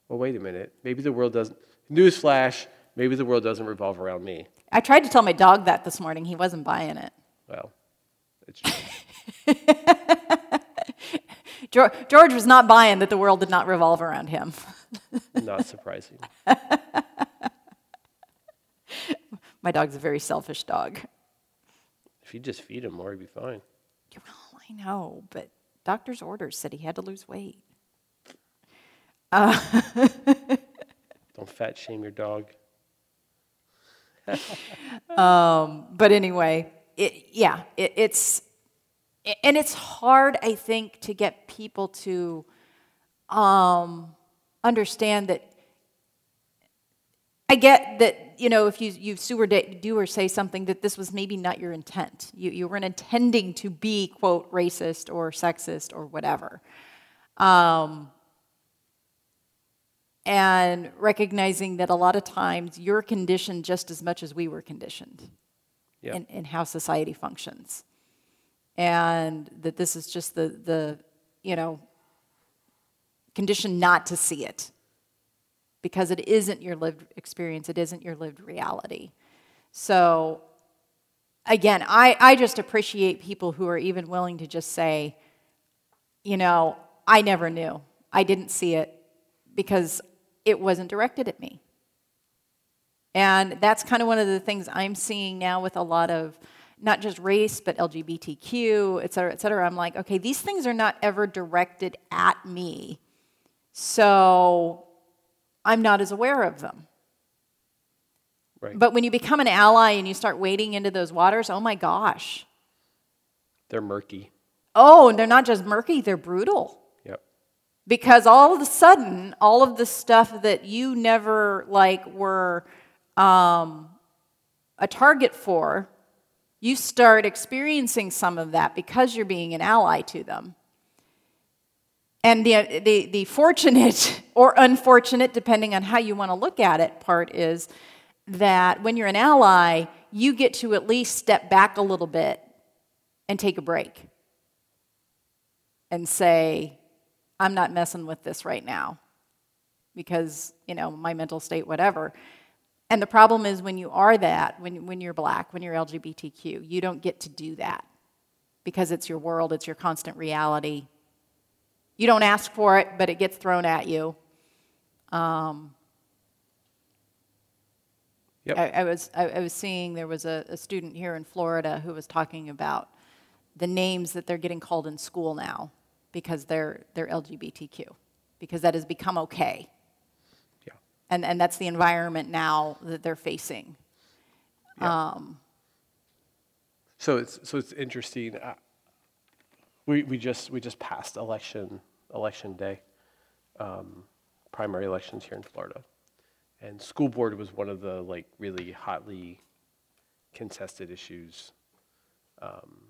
Speaker 2: well, wait a minute. Maybe the world doesn't. Newsflash, maybe the world doesn't revolve around me.
Speaker 1: I tried to tell my dog that this morning. He wasn't buying it.
Speaker 2: Well, it's true.
Speaker 1: George, George was not buying that the world did not revolve around him.
Speaker 2: not surprising.
Speaker 1: my dog's a very selfish dog.
Speaker 2: If you just feed him more, he'd be fine.
Speaker 1: Well, I know, but doctor's orders said he had to lose weight. Uh,
Speaker 2: Don't fat shame your dog.
Speaker 1: um, but anyway, it, yeah, it, it's and it's hard, I think, to get people to um, understand that. I get that you know if you you sue or do or say something that this was maybe not your intent. You you weren't intending to be quote racist or sexist or whatever. Um, and recognizing that a lot of times you're conditioned just as much as we were conditioned
Speaker 2: Yeah.
Speaker 1: in, in how society functions. And that this is just the, the, you know, condition not to see it because it isn't your lived experience, it isn't your lived reality. So, again, I, I just appreciate people who are even willing to just say, you know, I never knew. I didn't see it because it wasn't directed at me. And that's kind of one of the things I'm seeing now with a lot of not just race, but LGBTQ, et cetera, et cetera. I'm like, okay, these things are not ever directed at me. So I'm not as aware of them.
Speaker 2: Right.
Speaker 1: But when you become an ally and you start wading into those waters, oh my gosh.
Speaker 2: They're murky.
Speaker 1: Oh, and they're not just murky, they're brutal.
Speaker 2: Yep.
Speaker 1: Because all of a sudden, all of the stuff that you never like were um, a target for, you start experiencing some of that because you're being an ally to them. And the, the, the fortunate or unfortunate, depending on how you want to look at it, part is that when you're an ally, you get to at least step back a little bit and take a break and say, I'm not messing with this right now because, you know, my mental state, whatever. And the problem is when you are that, when, when you're black, when you're LGBTQ, you don't get to do that because it's your world, it's your constant reality. You don't ask for it, but it gets thrown at you. Um,
Speaker 2: Yep.
Speaker 1: I, I was, I, I was seeing there was a, a student here in Florida who was talking about the names that they're getting called in school now because they're, they're LGBTQ, because that has become okay.
Speaker 2: Yeah.
Speaker 1: And, and that's the environment now that they're facing. Um,
Speaker 2: So it's so it's interesting. Uh, we we just we just passed election election day, um, primary elections here in Florida, and school board was one of the like really hotly contested issues. Um,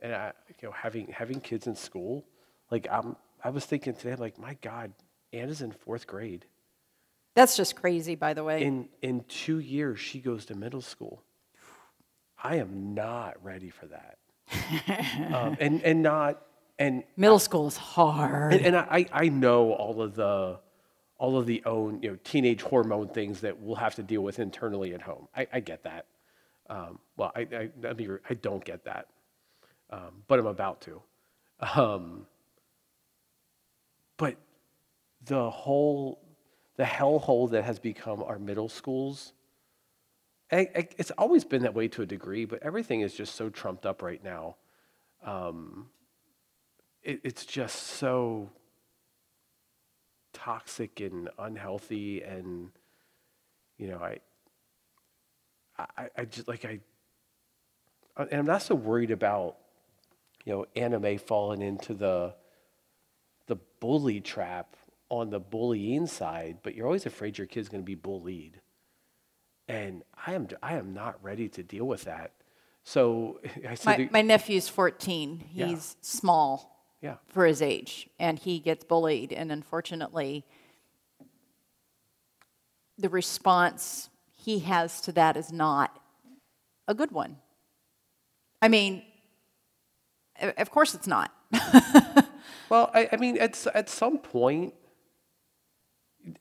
Speaker 2: and I, you know, having having kids in school, like I'm, I was thinking today, I'm like, my God, Anna's in fourth grade.
Speaker 1: That's just crazy, by the way.
Speaker 2: In in two years, she goes to middle school. I am not ready for that, um, and and not and
Speaker 1: Middle school is hard.
Speaker 2: and, and I I know all of the all of the own you know teenage hormone things that we'll have to deal with internally at home. I, I get that. Um, well, I I, let me re- I don't get that, um, but I'm about to. Um, but the whole the hellhole that has become our middle schools I- it's always been that way to a degree but everything is just so trumped up right now. Um, it, it's just so toxic and unhealthy and you know i i, I just like i and i'm not so worried about you know anime falling into the the bully trap on the bullying side but you're always afraid your kid's going to be bullied and i am i am not ready to deal with that so i said
Speaker 1: My, my nephew's 14.
Speaker 2: Yeah.
Speaker 1: He's small
Speaker 2: yeah
Speaker 1: for his age, and he gets bullied. And unfortunately, the response he has to that is not a good one. I mean, of course it's not.
Speaker 2: Well, I, I mean, at, at some point,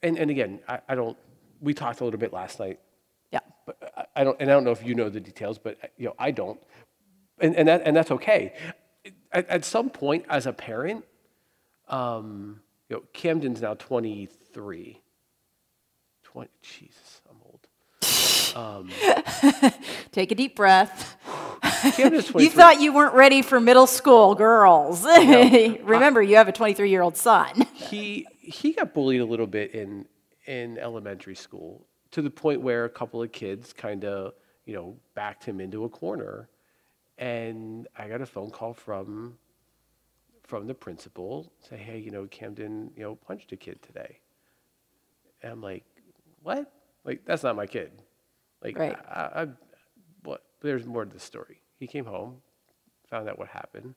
Speaker 2: and, and again, I, I don't, we talked a little bit last night,
Speaker 1: yeah.
Speaker 2: but I, I don't, and I don't know if you know the details, but uh, you know, I don't. And, and, that, and that's okay. At, at some point, as a parent, um, you know, Camden's now 23. 20, Jesus, I'm old.
Speaker 1: Take a deep breath.
Speaker 2: Camden's 23.
Speaker 1: You thought you weren't ready for middle school girls. Remember, you have a 23 year old son.
Speaker 2: he he got bullied a little bit in in elementary school to the point where a couple of kids kind of you know backed him into a corner and i got a phone call from from the principal say hey you know camden you know punched a kid today and i'm like what like that's not my kid like
Speaker 1: Right.
Speaker 2: I, I, what there's more to the story he came home found out what happened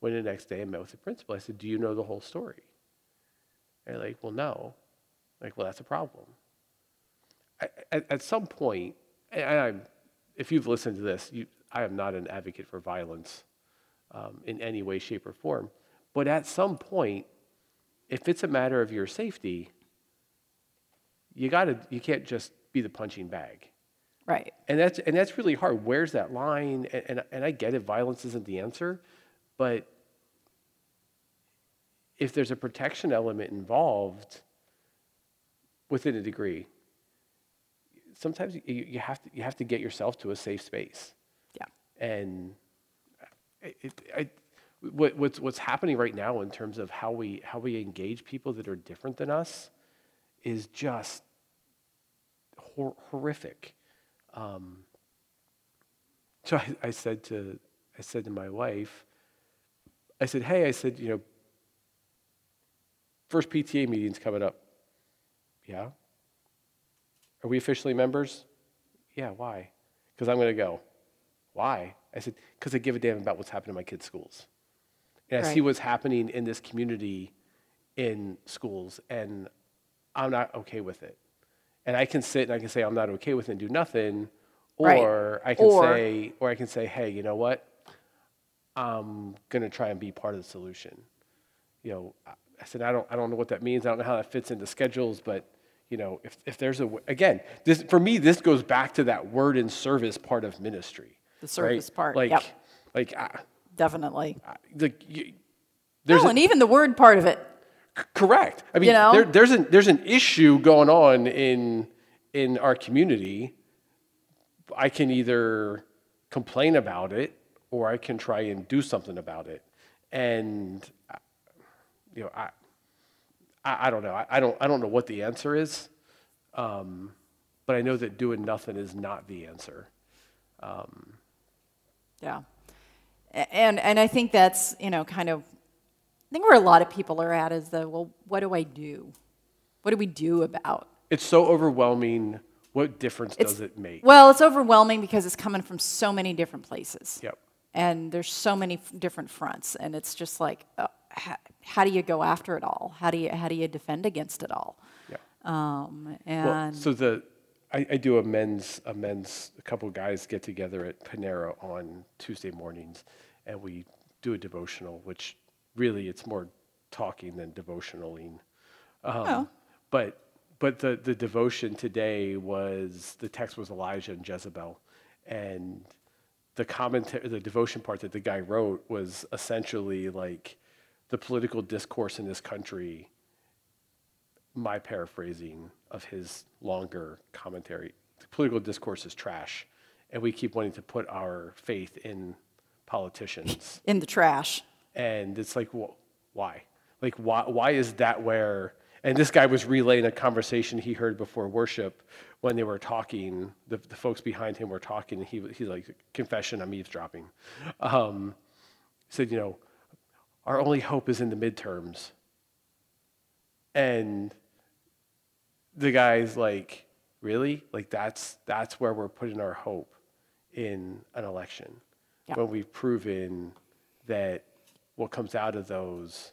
Speaker 2: went the next day and met with the principal i said do you know the whole story and like, well, no. Like, well, that's a problem. At, at some point, if you've listened to this, you, I am not an advocate for violence um, in any way, shape, or form. But at some point, if it's a matter of your safety, you gotta, you can't just be the punching bag.
Speaker 1: Right.
Speaker 2: And that's and that's really hard. Where's that line? And, and and I get it. Violence isn't the answer, but if there's a protection element involved, within a degree, sometimes you, you have to you have to get yourself to a safe space
Speaker 1: Yeah.
Speaker 2: and it, it, I, what, what's what's happening right now in terms of how we how we engage people that are different than us is just hor- horrific. Um, so I, I said to I said to my wife, I said, "Hey, I said, you know, first PTA meeting's coming up. Yeah. Are we officially members? Yeah. Why? Because I'm going to go. Why? I said, because I give a damn about what's happening in my kids' schools. And I see what's happening in this community in schools, and I'm not okay with it. And I can sit and I can say I'm not okay with it and do nothing,
Speaker 1: Right.
Speaker 2: or I can
Speaker 1: Or-
Speaker 2: say, or I can say, hey, you know what? I'm gonna try and be part of the solution. You know, I- said I don't, I don't know what that means. I don't know how that fits into schedules, but you know, if, if there's a again, this for me, this goes back to that word and service part of ministry.
Speaker 1: The
Speaker 2: right?
Speaker 1: service part,
Speaker 2: like,
Speaker 1: yep.
Speaker 2: like, I,
Speaker 1: Definitely.
Speaker 2: I, the, you, there's
Speaker 1: Well,
Speaker 2: a-
Speaker 1: and even the word part of it.
Speaker 2: C- Correct. I mean,
Speaker 1: You know?
Speaker 2: there, there's an there's an issue going on in in our community. I can either complain about it or I can try and do something about it. And uh, you know, I I, I don't know. I, I don't I don't know what the answer is. Um, but I know that doing nothing is not the answer.
Speaker 1: Um, Yeah. And and I think that's, you know, kind of I think where a lot of people are at is the well, what do I do? What do we do about?
Speaker 2: It's so overwhelming. What difference
Speaker 1: It's
Speaker 2: does it make?
Speaker 1: Well, it's overwhelming because it's coming from so many different places.
Speaker 2: Yep.
Speaker 1: And there's so many f- different fronts and it's just like uh, how, how do you go after it all? How do you how do you defend against it all?
Speaker 2: Yeah.
Speaker 1: Um,
Speaker 2: Well,
Speaker 1: and
Speaker 2: so the I, I do a men's a men's a couple guys get together at Panera on Tuesday mornings, and we do a devotional, which really it's more talking than devotionaling. Um,
Speaker 1: Oh.
Speaker 2: But but the the devotion today was the text was Elijah and Jezebel, and the commentary the devotion part that the guy wrote was essentially like the political discourse in this country my paraphrasing of his longer commentary. The political discourse is trash, and we keep wanting to put our faith in politicians.
Speaker 1: in the trash.
Speaker 2: And it's like, wh- why? Like, why, why is that where? And this guy was relaying a conversation he heard before worship when they were talking. The, the folks behind him were talking, and he, he's like, confession, I'm eavesdropping. Um, said, you know, our only hope is in the midterms. And the guy's like, really? Like that's that's where we're putting our hope in an election.
Speaker 1: Yeah.
Speaker 2: When we've proven that what comes out of those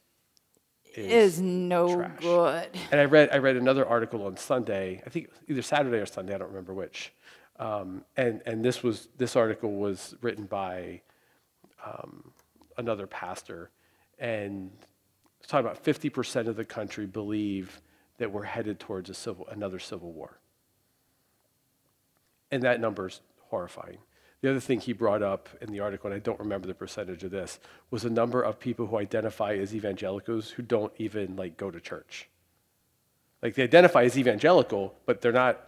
Speaker 1: Is no
Speaker 2: trash.
Speaker 1: good.
Speaker 2: and I read I read another article on Sunday, I think either Saturday or Sunday, I don't remember which. Um, and and this was this article was written by um, another pastor, and it's talking about fifty percent of the country believe that we're headed towards a civil another civil war. And that number's horrifying. The other thing he brought up in the article, and I don't remember the percentage of this, was a number of people who identify as evangelicals who don't even like go to church. Like they identify as evangelical, but they're not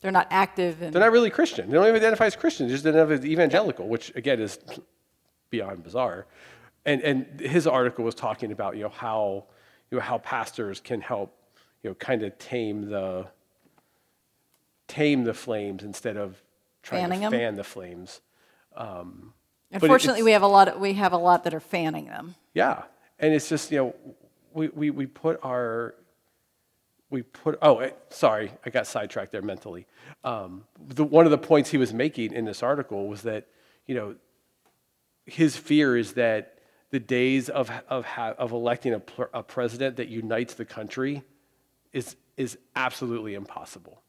Speaker 1: They're not active and
Speaker 2: they're not really Christian. They don't even identify as Christian. They just identify as evangelical, which again is beyond bizarre. And and his article was talking about you know how you know how pastors can help you know kind of tame the tame the flames instead of trying
Speaker 1: Fanning
Speaker 2: to
Speaker 1: 'em?
Speaker 2: fan the flames. it-
Speaker 1: Unfortunately, we have a lot. Of, we have a lot that are fanning them.
Speaker 2: Yeah, and it's just you know we we, we put our we put oh eh, sorry I got sidetracked there mentally. Um, the, one of the points he was making in this article was that you know his fear is that the days of of ha- of electing a, a president that unites the country is is absolutely impossible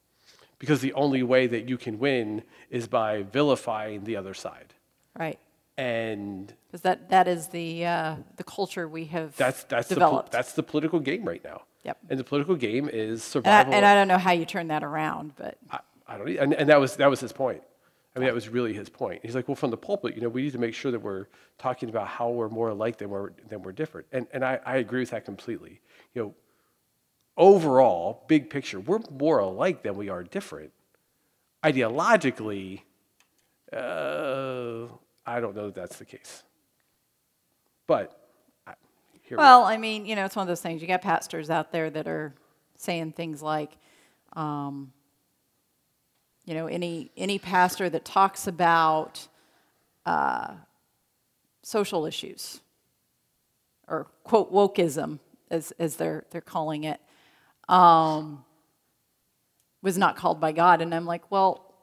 Speaker 2: because the only way that you can win is by vilifying the other side
Speaker 1: Right.
Speaker 2: and
Speaker 1: Because that, that is the, uh, the culture we have
Speaker 2: That's that's the, that's the political game right now.
Speaker 1: Yep.
Speaker 2: And the political game is
Speaker 1: and, I,
Speaker 2: survival.
Speaker 1: and I don't know how you turn that around, but
Speaker 2: I, I don't. And, and that was that was his point. I mean, that was really his point. He's like, well, from the pulpit, you know, we need to make sure that we're talking about how we're more alike than we're than we're different. And and I, I agree with that completely. You know, overall, big picture, we're more alike than we are different. ideologically, uh, I don't know that that's the case. But I-.
Speaker 1: Well, I mean, you know, it's one of those things. You got pastors out there that are saying things like, um, you know, any any pastor that talks about uh, social issues or quote wokeism, as as they're they're calling it, um, was not called by God. And I'm like, well,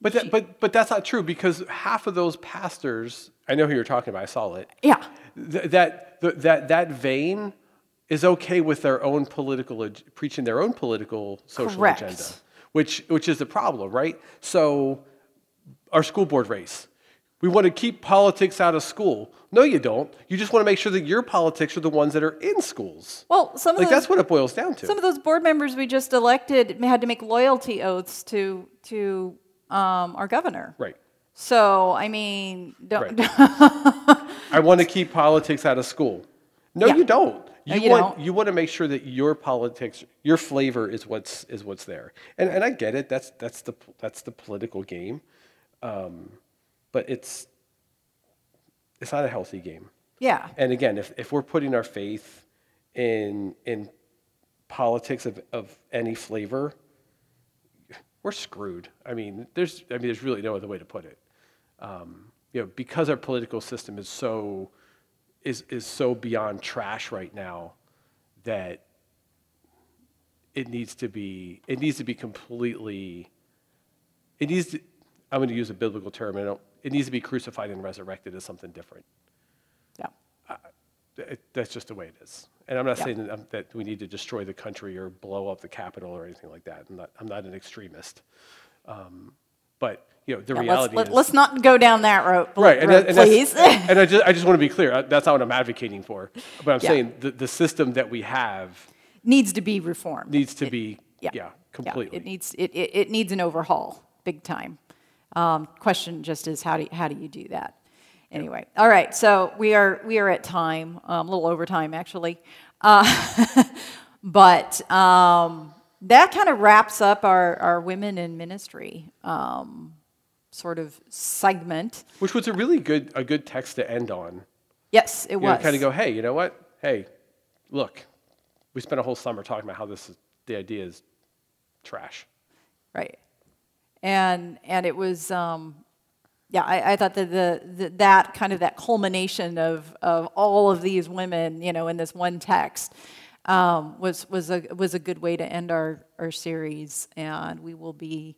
Speaker 2: But that, but but that's not true because half of those pastors, I know who you're talking about. I saw it.
Speaker 1: yeah,
Speaker 2: Th- that th- that that vein is okay with their own political preaching their own political social
Speaker 1: Correct.
Speaker 2: agenda, which which is the problem, right? So our school board race. We want to keep politics out of school. No, you don't. You just want to make sure that your politics are the ones that are in schools.
Speaker 1: well, some of
Speaker 2: Like
Speaker 1: those,
Speaker 2: that's what it boils down to.
Speaker 1: Some of those board members we just elected had to make loyalty oaths to to um, our governor.
Speaker 2: right.
Speaker 1: So I mean, don't,
Speaker 2: Right. I want to keep politics out of school. No,
Speaker 1: Yeah.
Speaker 2: you don't.
Speaker 1: No,
Speaker 2: You,
Speaker 1: you
Speaker 2: want
Speaker 1: don't.
Speaker 2: you want to make sure that your politics, your flavor is what's is what's there. And and I get it. That's that's the that's the political game. Um, but it's it's not a healthy game.
Speaker 1: yeah,
Speaker 2: And again, if, if we're putting our faith in in politics of, of any flavor, we're screwed. I mean, there's I mean, there's really no other way to put it. Um, you know, because our political system is so is is so beyond trash right now that it needs to be it needs to be completely it needs to I'm going to use a biblical term. I don't, it needs to be crucified and resurrected as something different.
Speaker 1: yeah,
Speaker 2: It, that's just the way it is. And I'm not
Speaker 1: Yeah.
Speaker 2: saying that, um, that we need to destroy the country or blow up the Capitol or anything like that. I'm not, I'm not an extremist. Um, but you know, the
Speaker 1: Yeah,
Speaker 2: reality
Speaker 1: let's,
Speaker 2: is
Speaker 1: let, us not go down that road,
Speaker 2: right. And,
Speaker 1: road
Speaker 2: that- and
Speaker 1: please.
Speaker 2: and I just, I just want to be clear. uh, That's not what I'm advocating for. But I'm
Speaker 1: Yeah.
Speaker 2: saying the, the system that we have
Speaker 1: Needs to be reformed.
Speaker 2: needs to be,
Speaker 1: yeah,
Speaker 2: yeah, completely.
Speaker 1: it needs it, it, it needs an overhaul, big time. Um, question just is how do you, how do you do that? Anyway, all right. So we are we are at time, um, a little over time actually, uh, but um, that kind of wraps up our our women in ministry um, sort of segment.
Speaker 2: Which was a really good, a good text to end on.
Speaker 1: Yes, it
Speaker 2: You know,
Speaker 1: was.
Speaker 2: kind of go, hey, you know what? Hey, look, we spent a whole summer talking about how this is, the idea is trash.
Speaker 1: Right. And and it was um, yeah, I, I thought that the, the that kind of that culmination of of all of these women, you know, in this one text um, was was a was a good way to end our our series, and we will be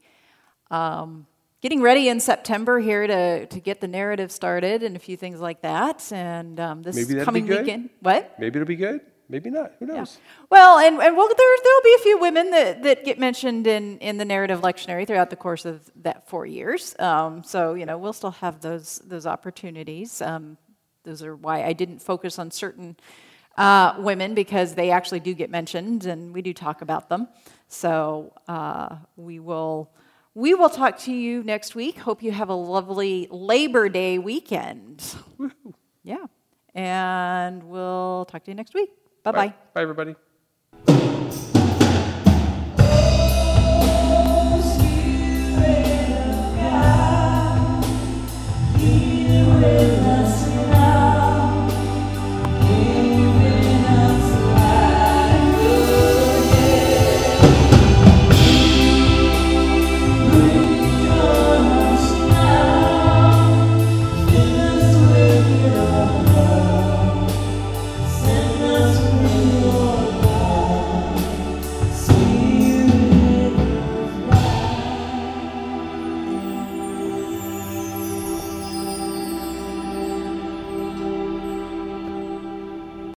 Speaker 1: um, getting ready in September here to to get the narrative started and a few things like that. And um, this coming weekend, what?
Speaker 2: Maybe it'll be good. Maybe not. Who knows?
Speaker 1: Well, and, and well, there, there'll be a few women that, that get mentioned in, in the narrative lectionary throughout the course of that four years. Um, so, you know, we'll still have those, those opportunities. Um, those are why I didn't focus on certain uh, women because they actually do get mentioned and we do talk about them. So uh, we will. We will talk to you next week. Hope you have a lovely Labor Day weekend. Yeah. And we'll talk to you next week. Bye-bye. Bye,
Speaker 2: Bye everybody.